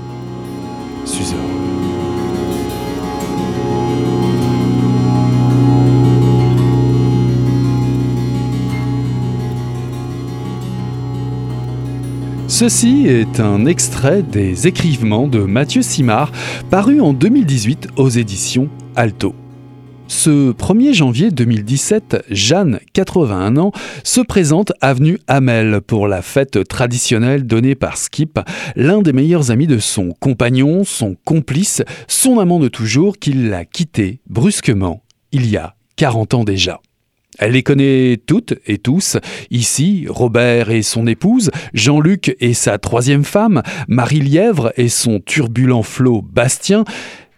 Suzanne. Ceci est un extrait des écrivements de Mathieu Simard, paru en 2018 aux éditions Alto. Ce 1er janvier 2017, Jeanne, 81 ans, se présente avenue Hamel pour la fête traditionnelle donnée par Skip, l'un des meilleurs amis de son compagnon, son complice, son amant de toujours, qui l'a quitté brusquement il y a 40 ans déjà. Elle les connaît toutes et tous. Ici, Robert et son épouse, Jean-Luc et sa troisième femme, Marie Lièvre et son turbulent flot Bastien.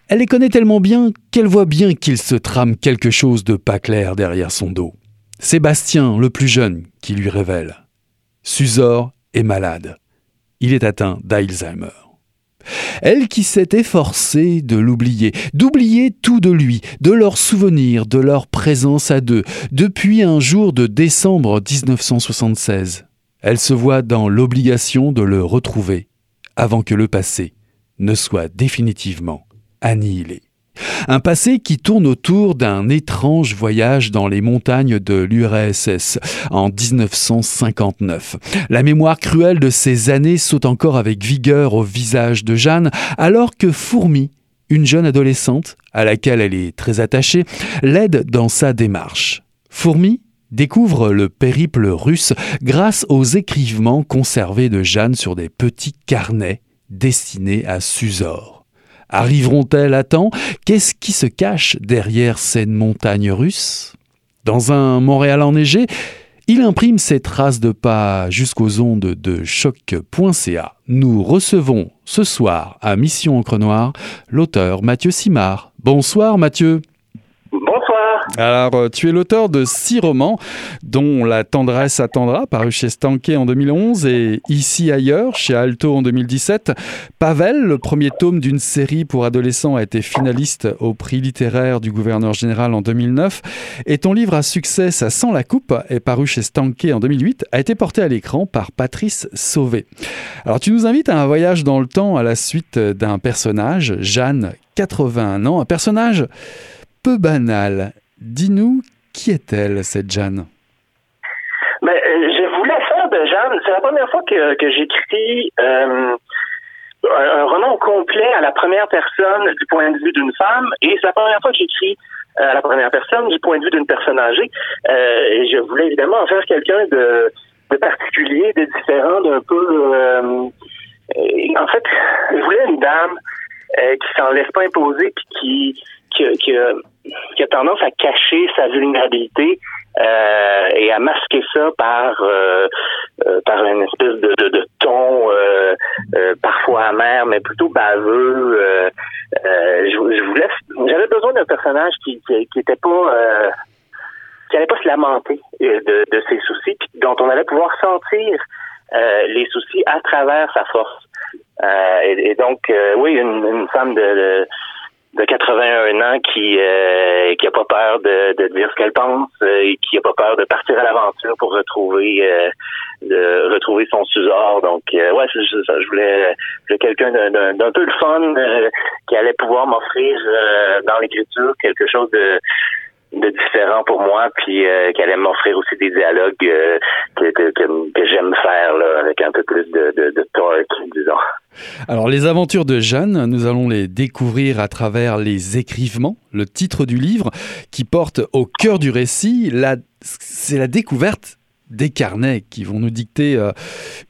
Elle les connaît tellement bien qu'elle voit bien qu'il se trame quelque chose de pas clair derrière son dos. C'est Bastien, le plus jeune, qui lui révèle. Susor est malade. Il est atteint d'Alzheimer. Elle qui s'est efforcée de l'oublier, d'oublier tout de lui, de leurs souvenirs, de leur présence à deux, depuis un jour de décembre 1976. Elle se voit dans l'obligation de le retrouver avant que le passé ne soit définitivement annihilé. Un passé qui tourne autour d'un étrange voyage dans les montagnes de l'URSS en 1959. La mémoire cruelle de ces années saute encore avec vigueur au visage de Jeanne, alors que Fourmi, une jeune adolescente à laquelle elle est très attachée, l'aide dans sa démarche. Fourmi découvre le périple russe grâce aux écrivements conservés de Jeanne sur des petits carnets destinés à Susor. Arriveront-elles à temps? Qu'est-ce qui se cache derrière ces montagnes russes Dans un Montréal enneigé, il imprime ses traces de pas jusqu'aux ondes de choc.ca. Nous recevons ce soir à Mission Encre Noire l'auteur Mathieu Simard. Bonsoir Mathieu. Alors, euh, tu es l'auteur de six romans, dont La tendresse attendra, paru chez Stanké en 2011, et Ici ailleurs, chez Alto en 2017. Pavel, le premier tome d'une série pour adolescents, a été finaliste au prix littéraire du gouverneur général en 2009. Et ton livre à succès, Ça sent la coupe, est paru chez Stanké en 2008, a été porté à l'écran par Patrice Sauvé. Alors, tu nous invites à un voyage dans le temps à la suite d'un personnage, Jeanne, 81 ans, un personnage peu banal. Dis-nous, qui est-elle, cette Jeanne? Ben, euh, je voulais faire de Jeanne. C'est la première fois que, que j'écris euh, un, roman complet à la première personne du point de vue d'une femme, et c'est la première fois que j'écris euh, à la première personne du point de vue d'une personne âgée. et je voulais évidemment en faire quelqu'un de, particulier, de différent, d'un peu. en fait, je voulais une dame qui s'en laisse pas imposer, puis qui qui, tendance à cacher sa vulnérabilité euh, et à masquer ça par euh, euh, par une espèce de, de, ton parfois amer mais plutôt baveux. je, je voulais, j'avais besoin d'un personnage qui, qui, était pas qui allait pas se lamenter de, de ses soucis, dont on allait pouvoir sentir les soucis à travers sa force. Et, et, donc, oui, une, une femme de, de 81 ans qui euh, qui a pas peur de, de dire ce qu'elle pense euh, et qui a pas peur de partir à l'aventure pour retrouver euh, de retrouver son susor. Donc ouais, je, je, voulais, quelqu'un d'un peu le fun qui allait pouvoir m'offrir dans l'écriture quelque chose de de différent pour moi, puis euh, qu'elle aime m'offrir aussi des dialogues euh, que, que, que, j'aime faire là, avec un peu plus de, de, de disons. Alors les aventures de Jeanne, nous allons les découvrir à travers les écrivements, le titre du livre qui porte au cœur du récit, c'est la découverte des carnets qui vont nous dicter euh,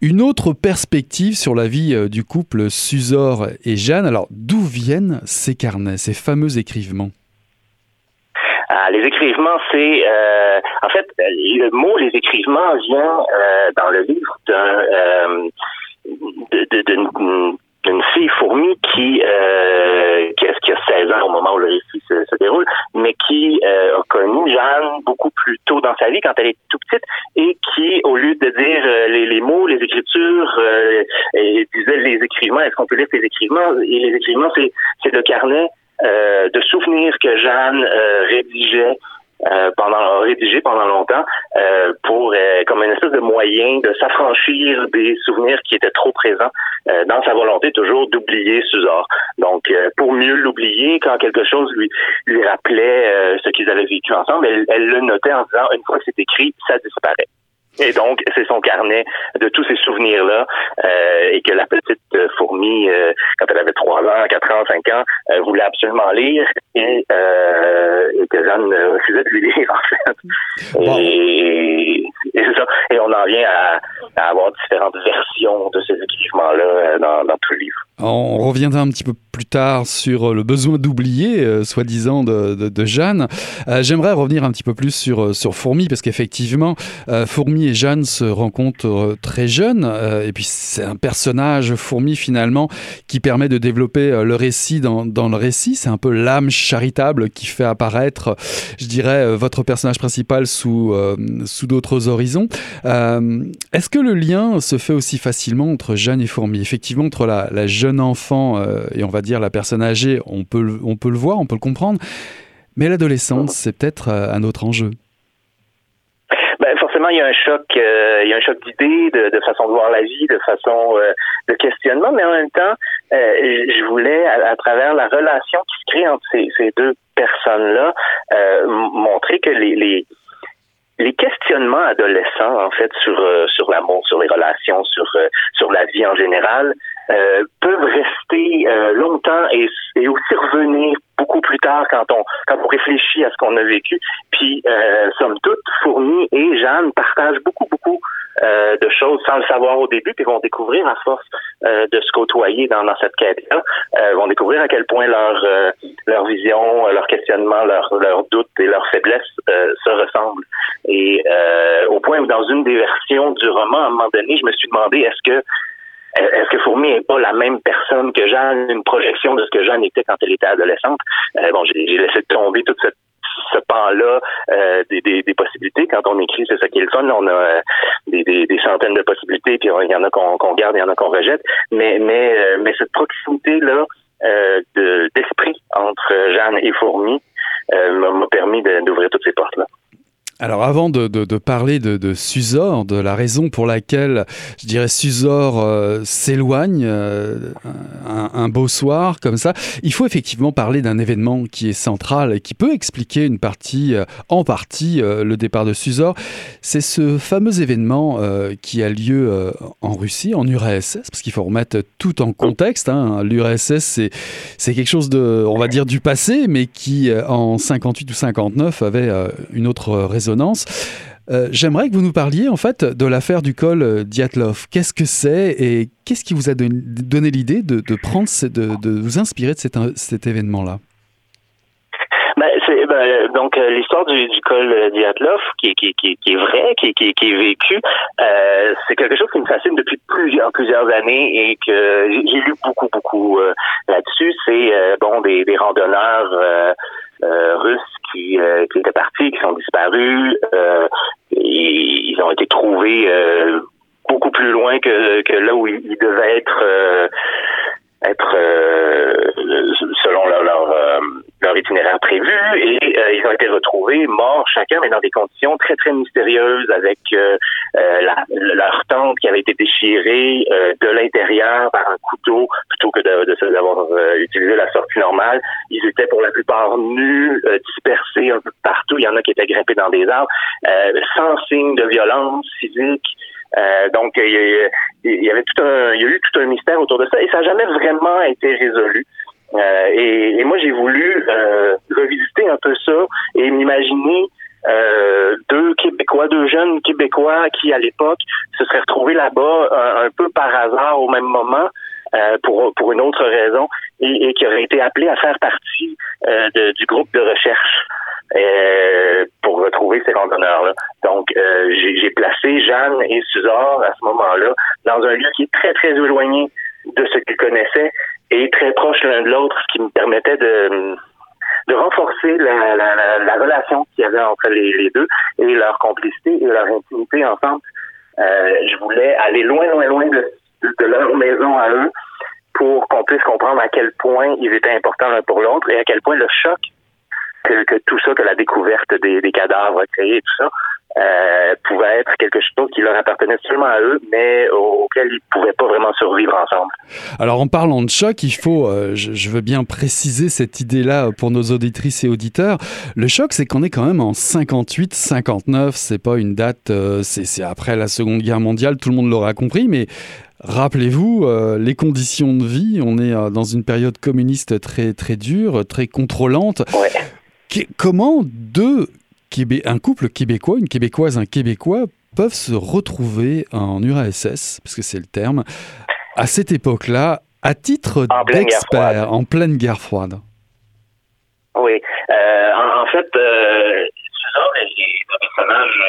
une autre perspective sur la vie du couple Suzor et Jeanne. Alors d'où viennent ces carnets, ces fameux écrivements? Les écrivements, c'est euh, en fait le mot les écrivements vient euh, dans le livre d'un euh, d'une fille fourmi qui, euh, qui, a 16 ans au moment où le récit se, déroule, mais qui euh, a connu Jeanne beaucoup plus tôt dans sa vie, quand elle est tout petite, et qui, au lieu de dire euh, les, les, mots, les écritures, euh, disait les écrivements, est-ce qu'on peut lire ces écrivements? Et les écrivements, c'est le carnet euh, de souvenirs que Jeanne euh, rédigeait euh, pendant rédigé pendant longtemps euh, pour comme une espèce de moyen de s'affranchir des souvenirs qui étaient trop présents dans sa volonté toujours d'oublier Suzor. Donc pour mieux l'oublier quand quelque chose lui lui rappelait ce qu'ils avaient vécu ensemble, elle, elle le notait en disant une fois que c'est écrit, ça disparaît. Et donc, c'est son carnet de tous ces souvenirs-là euh, et que la petite euh, fourmi, euh, quand elle avait 3 ans, 4 ans, 5 ans, voulait absolument lire et, et que Jeanne refusait de lui lire, en fait. Et, et c'est ça. Et on en vient à, à, avoir différentes versions de ces équipements-là dans, dans tout le livre. On reviendra un petit peu plus tard sur le besoin d'oublier, euh, soi-disant, de, Jeanne. Euh, J'aimerais revenir un petit peu plus sur, euh, Fourmi, parce qu'effectivement, euh, Fourmi et Jeanne se rencontrent euh, très jeunes, euh, et puis c'est un personnage, Fourmi, finalement, qui permet de développer le récit dans, le récit. C'est un peu l'âme charitable qui fait apparaître, je dirais, votre personnage principal sous, d'autres horizons. Est-ce que le lien se fait aussi facilement entre Jeanne et Fourmi? Effectivement, entre la jeune enfant et on va dire la personne âgée, on peut, on peut le voir, on peut le comprendre. Mais l'adolescence, c'est peut-être euh, un autre enjeu. Ben, forcément, il y a un choc, euh, il y a un choc d'idées, de, façon de voir la vie, de façon euh, de questionnement, mais en même temps, euh, je voulais, à, travers la relation qui se crée entre ces, deux personnes-là, euh, montrer que les, les, les questionnements adolescents, en fait, sur sur l'amour, sur les relations, sur sur la vie en général, euh, peuvent rester euh, longtemps et, et, aussi revenir beaucoup plus tard quand on quand on réfléchit à ce qu'on a vécu. Puis, euh, somme toute, Fourmi et Jeanne partagent beaucoup beaucoup euh, de choses sans le savoir au début, puis vont découvrir à force euh, de se côtoyer dans, dans cette quête-là, vont découvrir à quel point leur leur vision, leur questionnement, leurs leur doutes et leurs faiblesses se ressemblent. Et au point où dans une des versions du roman, à un moment donné, je me suis demandé est-ce que est-ce que Fourmi n'est pas la même personne que Jeanne, une projection de ce que Jeanne était quand elle était adolescente? Euh, bon, j'ai laissé tomber cette ce pan-là euh, des, des, des, possibilités. Quand on écrit, c'est ça qui est le fun. On a euh, des, des, centaines de possibilités, puis il y en a qu'on qu garde, il y en a qu'on rejette. Mais, mais, euh, mais cette proximité-là euh, d'esprit entre Jeanne et Fourmi m'a permis d'ouvrir toutes ces portes-là. Alors avant de, parler de, de, Susor, de la raison pour laquelle je dirais Susor euh, s'éloigne euh, un, beau soir comme ça, il faut effectivement parler d'un événement qui est central et qui peut expliquer une partie, euh, en partie, euh, le départ de Susor. C'est ce fameux événement qui a lieu en Russie, en URSS, parce qu'il faut remettre tout en contexte. Hein. L'URSS, c'est quelque chose de, on va dire, du passé, mais qui en 58 ou 59 avait une autre raison euh, J'aimerais que vous nous parliez en fait de l'affaire du col euh, Diatlov. Qu'est-ce que c'est et qu'est-ce qui vous a donné, l'idée de, vous inspirer de cet, cet événement-là? Ben, ben, donc euh, l'histoire du, du, col Diatlov, qui, qui, qui, qui est vrai, qui, qui, qui est vécu, euh, c'est quelque chose qui me fascine depuis plusieurs plusieurs années et que j'ai lu beaucoup beaucoup euh, là-dessus. C'est bon des, des randonneurs russes qui, euh, qui étaient partis, qui sont disparus. Euh, ils ont été trouvés euh, beaucoup plus loin que, que là où ils devaient être être selon leur, leur l'itinéraire prévu et ils ont été retrouvés morts chacun, mais dans des conditions très très mystérieuses, avec la, leur tente qui avait été déchirée de l'intérieur par un couteau plutôt que de, d'avoir utilisé la sortie normale. Ils étaient pour la plupart nus, dispersés un peu partout. Il y en a qui étaient grimpés dans des arbres, sans signe de violence physique. Euh, donc, il y, avait tout un, il y a eu tout un mystère autour de ça et ça n'a jamais vraiment été résolu. Euh, et, moi, j'ai voulu euh, revisiter un peu ça et m'imaginer deux Québécois, deux jeunes Québécois qui, à l'époque, se seraient retrouvés là-bas un, peu par hasard au même moment. pour pour une autre raison et, et, qui auraient été appelés à faire partie de, du groupe de recherche euh, pour retrouver ces randonneurs-là. Donc, euh, j'ai placé Jeanne et Suzor à ce moment-là dans un lieu qui est très, très éloigné de ce qu'ils connaissaient et très proche l'un de l'autre, ce qui me permettait de, de renforcer la, la, la, relation qu'il y avait entre les, les, deux et leur complicité et leur intimité ensemble. Euh, je voulais aller loin, loin, loin de, de leur maison à eux pour qu'on puisse comprendre à quel point ils étaient importants l'un pour l'autre et à quel point le choc que, tout ça, que la découverte des, cadavres créés et tout ça, euh, pouvait être quelque chose qui leur appartenait seulement à eux, mais auquel ils ne pouvaient pas vraiment survivre ensemble. Alors en parlant de choc, il faut, euh, je, veux bien préciser cette idée-là pour nos auditrices et auditeurs. Le choc, c'est qu'on est quand même en 58-59, c'est pas une date, euh, c'est après la Seconde Guerre mondiale, tout le monde l'aura compris, mais Rappelez-vous les conditions de vie. On est dans une période communiste très très dure, très contrôlante. Ouais comment deux un couple québécois, une québécoise, un québécois peuvent se retrouver en URSS, parce que c'est le terme, à cette époque-là, à titre d'expert en pleine guerre froide? Oui. Euh, en, fait, euh, un personnage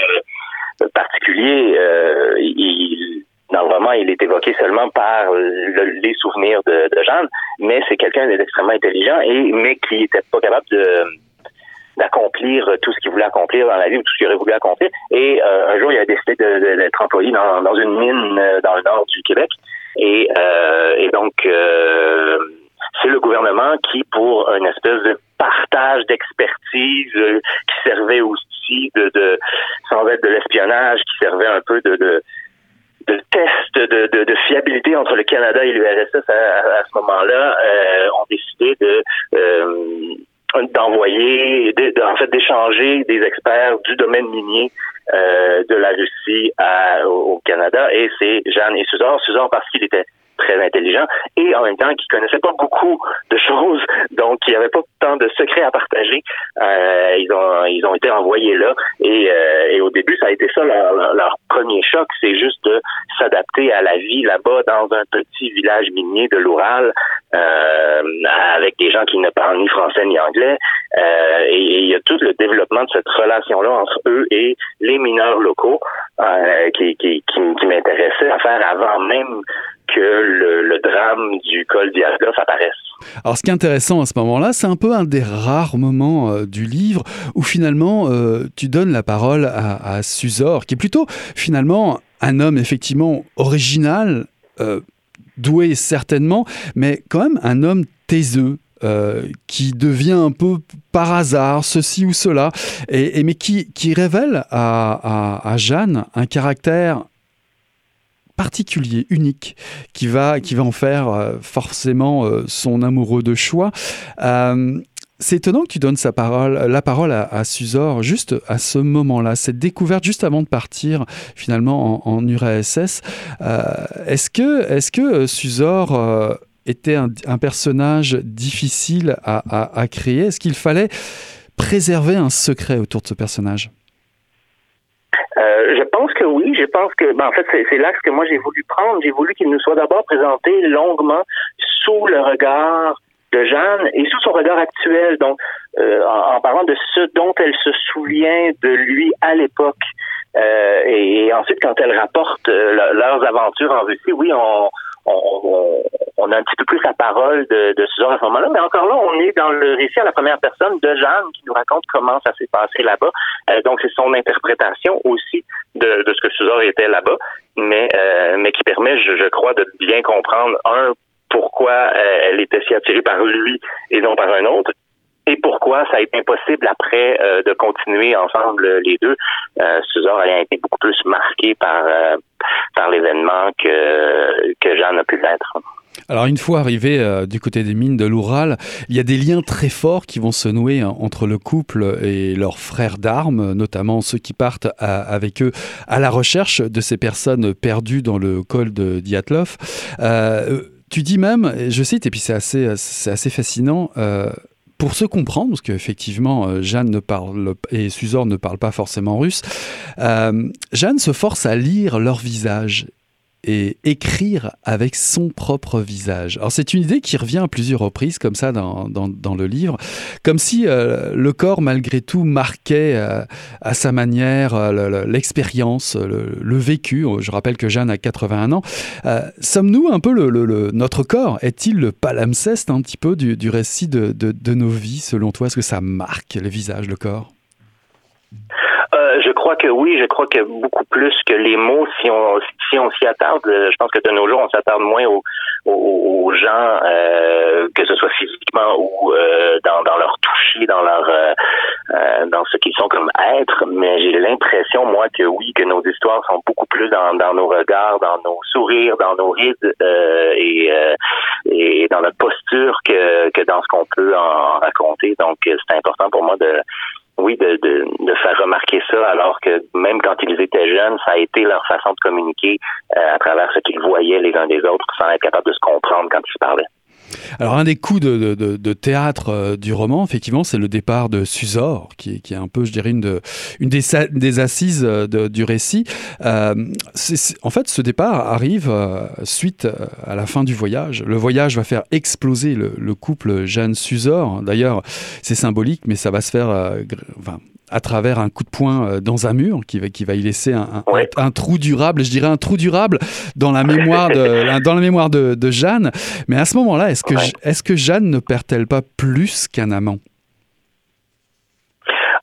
euh, particulier. Euh, il, normalement, il est évoqué seulement par les souvenirs de, de Jeanne, mais c'est quelqu'un d'extrêmement intelligent et mais qui n'était pas capable de d'accomplir tout ce qu'il voulait accomplir dans la vie ou tout ce qu'il aurait voulu accomplir. Et euh, un jour, il a décidé d'être employé dans, une mine euh, dans le nord du Québec. Et, euh, et donc, c'est le gouvernement qui, pour une espèce de partage d'expertise qui servait aussi de, de sans être de l'espionnage, qui servait un peu de, de de test de, de, de, fiabilité entre le Canada et l'URSS à, à, ce moment-là euh, ont décidé de euh, d'envoyer, en fait, d'échanger des experts du domaine minier euh, de la Russie à, au Canada. Et c'est Jeanne et Suzanne. Suzanne parce qu'il était très intelligent et en même temps qui connaissait pas beaucoup de choses, donc il n'y pas tant de secrets à partager. Euh, ils ont ils ont été envoyés là et, euh, au début ça a été ça leur, premier choc, c'est juste de s'adapter à la vie là-bas dans un petit village minier de l'Oural euh, avec des gens qui ne parlent ni français ni anglais. Et il y a tout le développement de cette relation-là entre eux et les mineurs locaux qui, qui, qui, qui m'intéressait à faire avant même que le, drame du col d'Iargoff apparaisse. Alors, ce qui est intéressant à ce moment-là, c'est un peu un des rares moments euh, du livre où finalement euh, tu donnes la parole à, Suzor, qui est plutôt finalement un homme effectivement original, euh, doué certainement, mais quand même un homme taiseux, qui devient un peu par hasard ceci ou cela, et, mais qui, révèle à, Jeanne un caractère particulier, unique, qui va, qui va en faire euh, forcément euh, son amoureux de choix. Euh, c'est étonnant que tu donnes sa parole, la parole à, Suzor juste à ce moment-là, cette découverte juste avant de partir finalement en, URSS. est-ce que, est-ce que Suzor était un, personnage difficile à, créer? Est-ce qu'il fallait préserver un secret autour de ce personnage? Je pense oui. Je pense que, ben, en fait, c'est l'axe que moi j'ai voulu prendre. J'ai voulu qu'il nous soit d'abord présenté longuement sous le regard de Jeanne et sous son regard actuel. Donc, euh, en, parlant de ce dont elle se souvient de lui à l'époque. Euh, et, et, ensuite, quand elle rapporte leurs aventures en Russie, oui, on, on, on, a un petit peu plus la parole de, de à ce moment-là, mais encore là, on est dans le récit à la première personne de Jeanne qui nous raconte comment ça s'est passé là-bas. Euh, donc, c'est son interprétation aussi de, de ce que Suzor était là-bas, mais, euh, mais qui permet, je, je, crois, de bien comprendre, un, pourquoi euh, elle était si attirée par lui et non par un autre, et pourquoi ça a été impossible après euh, de continuer ensemble les deux? Euh, Suzor a été beaucoup plus marqué par euh, par l'événement que que Jeanne a pu l'être. Alors une fois arrivé euh, du côté des mines de l'Oural, il y a des liens très forts qui vont se nouer hein, entre le couple et leurs frères d'armes, notamment ceux qui partent avec eux à la recherche de ces personnes perdues dans le col de Diatlov. Euh, tu dis même, je cite, et puis c'est assez, assez fascinant, euh, pour se comprendre, parce qu'effectivement, Jeanne ne parle et Suzor ne parlent pas forcément russe, Jeanne se force à lire leur visage et écrire avec son propre visage. Alors c'est une idée qui revient à plusieurs reprises comme ça dans, dans, le livre, comme si euh, le corps malgré tout marquait euh, à sa manière euh, l'expérience, le, vécu. Je rappelle que Jeanne a 81 ans. Sommes-nous un peu le, notre corps Est-il le palimpseste un petit peu du, du récit de, de, de nos vies selon toi? Est-ce que ça marque le visage, le corps? Euh, je crois que oui, je crois que beaucoup plus que les mots, si on si on s'y attarde, euh, je pense que de nos jours, on s'attarde moins aux, aux, gens, euh, que ce soit physiquement ou euh, dans, dans leur toucher, dans leur euh, dans ce qu'ils sont comme êtres, mais j'ai l'impression, moi, que oui, que nos histoires sont beaucoup plus dans, dans nos regards, dans nos sourires, dans nos rides et, et dans notre posture que, que dans ce qu'on peut en raconter. Donc, c'est important pour moi de oui, de, de, de, faire remarquer ça, alors que même quand ils étaient jeunes, ça a été leur façon de communiquer euh, à travers ce qu'ils voyaient les uns des autres sans être capable de se comprendre quand ils parlaient. Alors un des coups de, théâtre euh, du roman, effectivement, c'est le départ de Susor, qui, est un peu, je dirais, une, des, assises euh, du récit. Euh, en fait, ce départ arrive suite à la fin du voyage. Le voyage va faire exploser le, couple Jeanne-Susor. D'ailleurs, c'est symbolique, mais ça va se faire... à travers un coup de poing euh, dans un mur qui va, qui va y laisser un, un, trou durable, je dirais un trou durable dans la mémoire de, dans la mémoire de, de Jeanne. Mais à ce moment-là, est-ce que, est-ce que Jeanne ne perd-elle pas plus qu'un amant?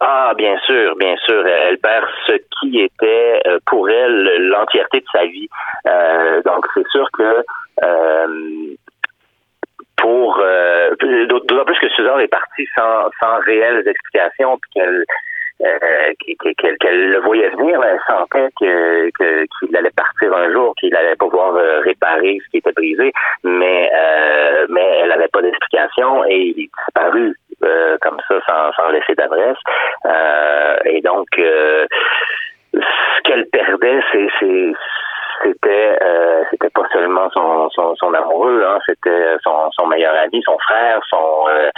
Ah, bien sûr, bien sûr. Elle perd ce qui était euh, pour elle l'entièreté de sa vie. Euh, donc, c'est sûr que euh, pour euh, d'autant plus que Suzanne est partie sans, sans réelles explications puis qu'elle euh, qu'elle le voyait venir, elle sentait que qu'il allait partir un jour, qu'il allait pouvoir euh, réparer ce qui était brisé, mais euh, mais elle n'avait pas d'explication et il est disparu comme ça sans, sans laisser d'adresse. et donc ce qu'elle perdait, c'est c'était c'était pas seulement son, son, son amoureux, hein, c'était son, son meilleur ami, son frère, son euh,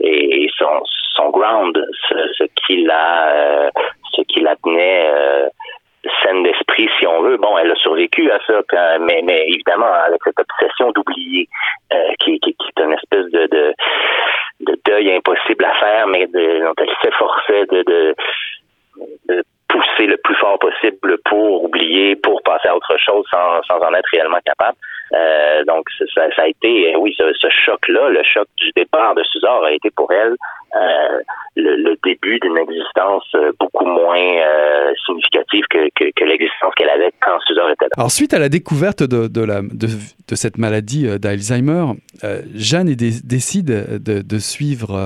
et, son son ground, ce, qui la euh, ce qui la tenait euh, saine d'esprit, si on veut. Bon, elle a survécu à ça, mais, mais évidemment avec cette obsession d'oublier, qui, qui, qui, est une espèce de, de, de deuil impossible à faire, mais de, dont elle s'efforçait de, de, de pousser le plus fort possible pour oublier, pour passer à autre chose sans, sans en être réellement capable. Euh, donc ça, ça, a été, oui, ce, choc-là, le choc du départ de Suzor a été pour elle euh, le, le, début d'une existence euh, beaucoup moins euh, significative que, que, que l'existence qu'elle avait quand Suzor était là. Alors suite à la découverte de, de, la, de, de cette maladie euh, d'Alzheimer, euh, Jeanne décide de, de, suivre,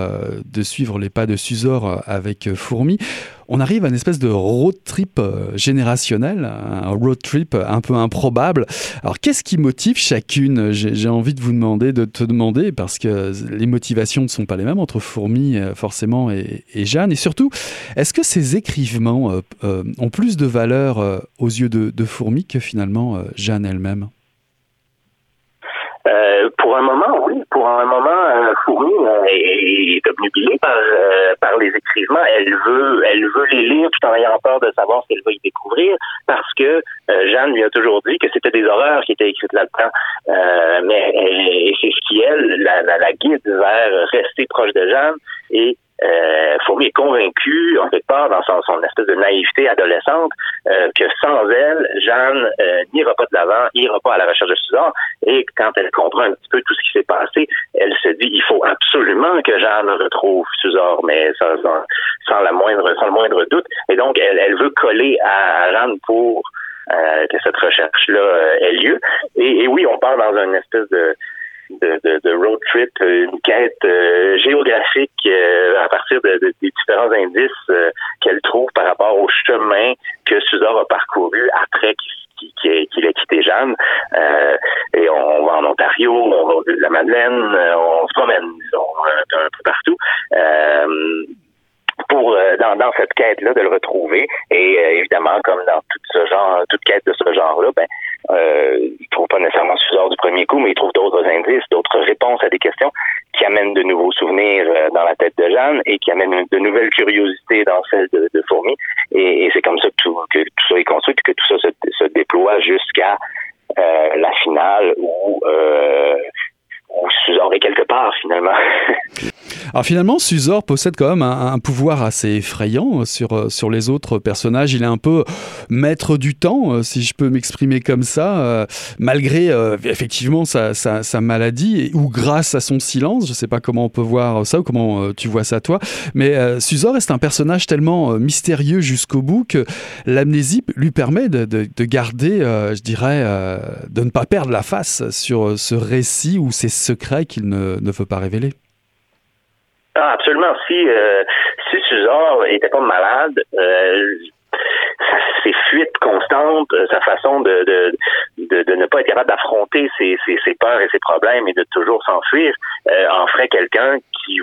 de suivre les pas de Suzor avec Fourmi on arrive à une espèce de road trip euh, générationnel, un road trip un peu improbable. Alors qu'est-ce qui motive chacune? J'ai envie de vous demander, de te demander, parce que les motivations ne sont pas les mêmes entre Fourmi euh, forcément et, Jeanne. Et surtout, est-ce que ces écrivements euh, ont plus de valeur aux yeux de, Fourmi que finalement Jeanne elle-même? Pour un moment, oui. Pour un moment, euh, Fourmi euh, est, obnubilée par, euh, par les écrivements. Elle veut, elle veut les lire tout en ayant peur de savoir ce qu'elle va y découvrir, parce que Jeanne lui a toujours dit que c'était des horreurs qui étaient écrites là-dedans. mais c'est ce qui elle la, la, la guide vers rester proche de Jeanne et euh, Fourmi est convaincu, en fait part, dans son, espèce de naïveté adolescente, euh, que sans elle, Jeanne euh, n'ira pas de l'avant, n'ira pas à la recherche de Suzanne. Et quand elle comprend un petit peu tout ce qui s'est passé, elle se dit il faut absolument que Jeanne retrouve Suzanne, mais sans, sans, la moindre, sans le moindre doute. Et donc, elle, elle veut coller à Jeanne pour euh, que cette recherche-là ait lieu. Et, et, oui, on part dans une espèce de de, road trip, une quête géographique à partir de, des différents indices qu'elle trouve par rapport au chemin que Suzor a parcouru après qu'il a quitté Jeanne. et on va en Ontario, on va au de la Madeleine, on se promène, disons, un, peu partout pour dans, cette quête-là de le retrouver. Et évidemment, comme dans tout ce genre, toute quête de ce genre-là, ben euh, il trouve pas nécessairement Suzor du premier coup, mais il trouve d'autres indices, d'autres réponses à des questions qui amènent de nouveaux souvenirs euh, dans la tête de Jeanne et qui amènent de nouvelles curiosités dans celle de, de Fourmi. Et, c'est comme ça que tout, ça est construit, que tout ça se, déploie jusqu'à euh, la finale où, euh, où Suzor est quelque part finalement. Alors finalement, Suzor possède quand même un, pouvoir assez effrayant sur, euh, sur les autres personnages. Il est un peu maître du temps, euh, si je peux m'exprimer comme ça, euh, malgré effectivement sa, sa, maladie ou grâce à son silence. Je ne sais pas comment on peut voir ça ou comment tu vois ça toi, mais Suzor est un personnage tellement mystérieux jusqu'au bout que l'amnésie lui permet de, de, garder, je dirais, de ne pas perdre la face sur ce récit ou ces secrets qu'il ne, ne veut pas révéler. Ah, absolument. Si, euh, si Suzor était pas malade, euh, ses fuites constantes, euh, sa façon de, de, ne pas être capable d'affronter ses, ses, peurs et ses problèmes et de toujours s'enfuir, en ferait quelqu'un qui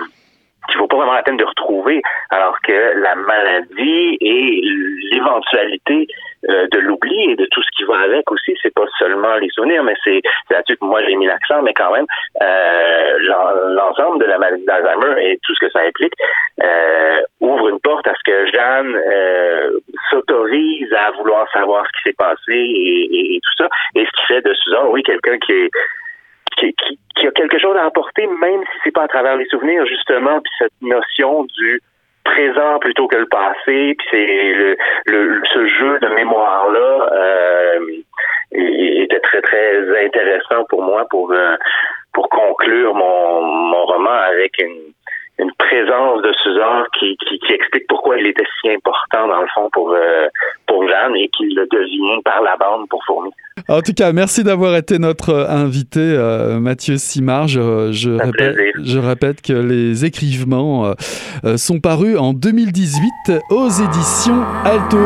qui vaut pas vraiment la peine de retrouver, alors que la maladie et l'éventualité euh, de l'oubli et de tout ce qui va avec aussi, c'est pas seulement les souvenirs, mais c'est là-dessus que moi j'ai mis l'accent, mais quand même euh, l'ensemble de la maladie d'Alzheimer et tout ce que ça implique euh, ouvre une porte à ce que Jeanne s'autorise à vouloir savoir ce qui s'est passé et, tout ça, et ce qui fait de Suzanne, oui, quelqu'un qui est qui, qui, a quelque chose à apporter, même si c'est pas à travers les souvenirs, justement, puis cette notion du présent plutôt que le passé, puis c'est le, ce jeu de mémoire-là euh, était très, très intéressant pour moi pour, euh, pour conclure mon, mon roman avec une une présence de Suzanne qui, qui, qui, explique pourquoi il était si important dans le fond pour, euh, pour Jeanne et qu'il le devient par la bande pour Fourmi. En tout cas, merci d'avoir été notre invité, euh, Mathieu Simard. Je, je, répète, je, répète, que les écrivements euh, sont parus en 2018 aux éditions Alto.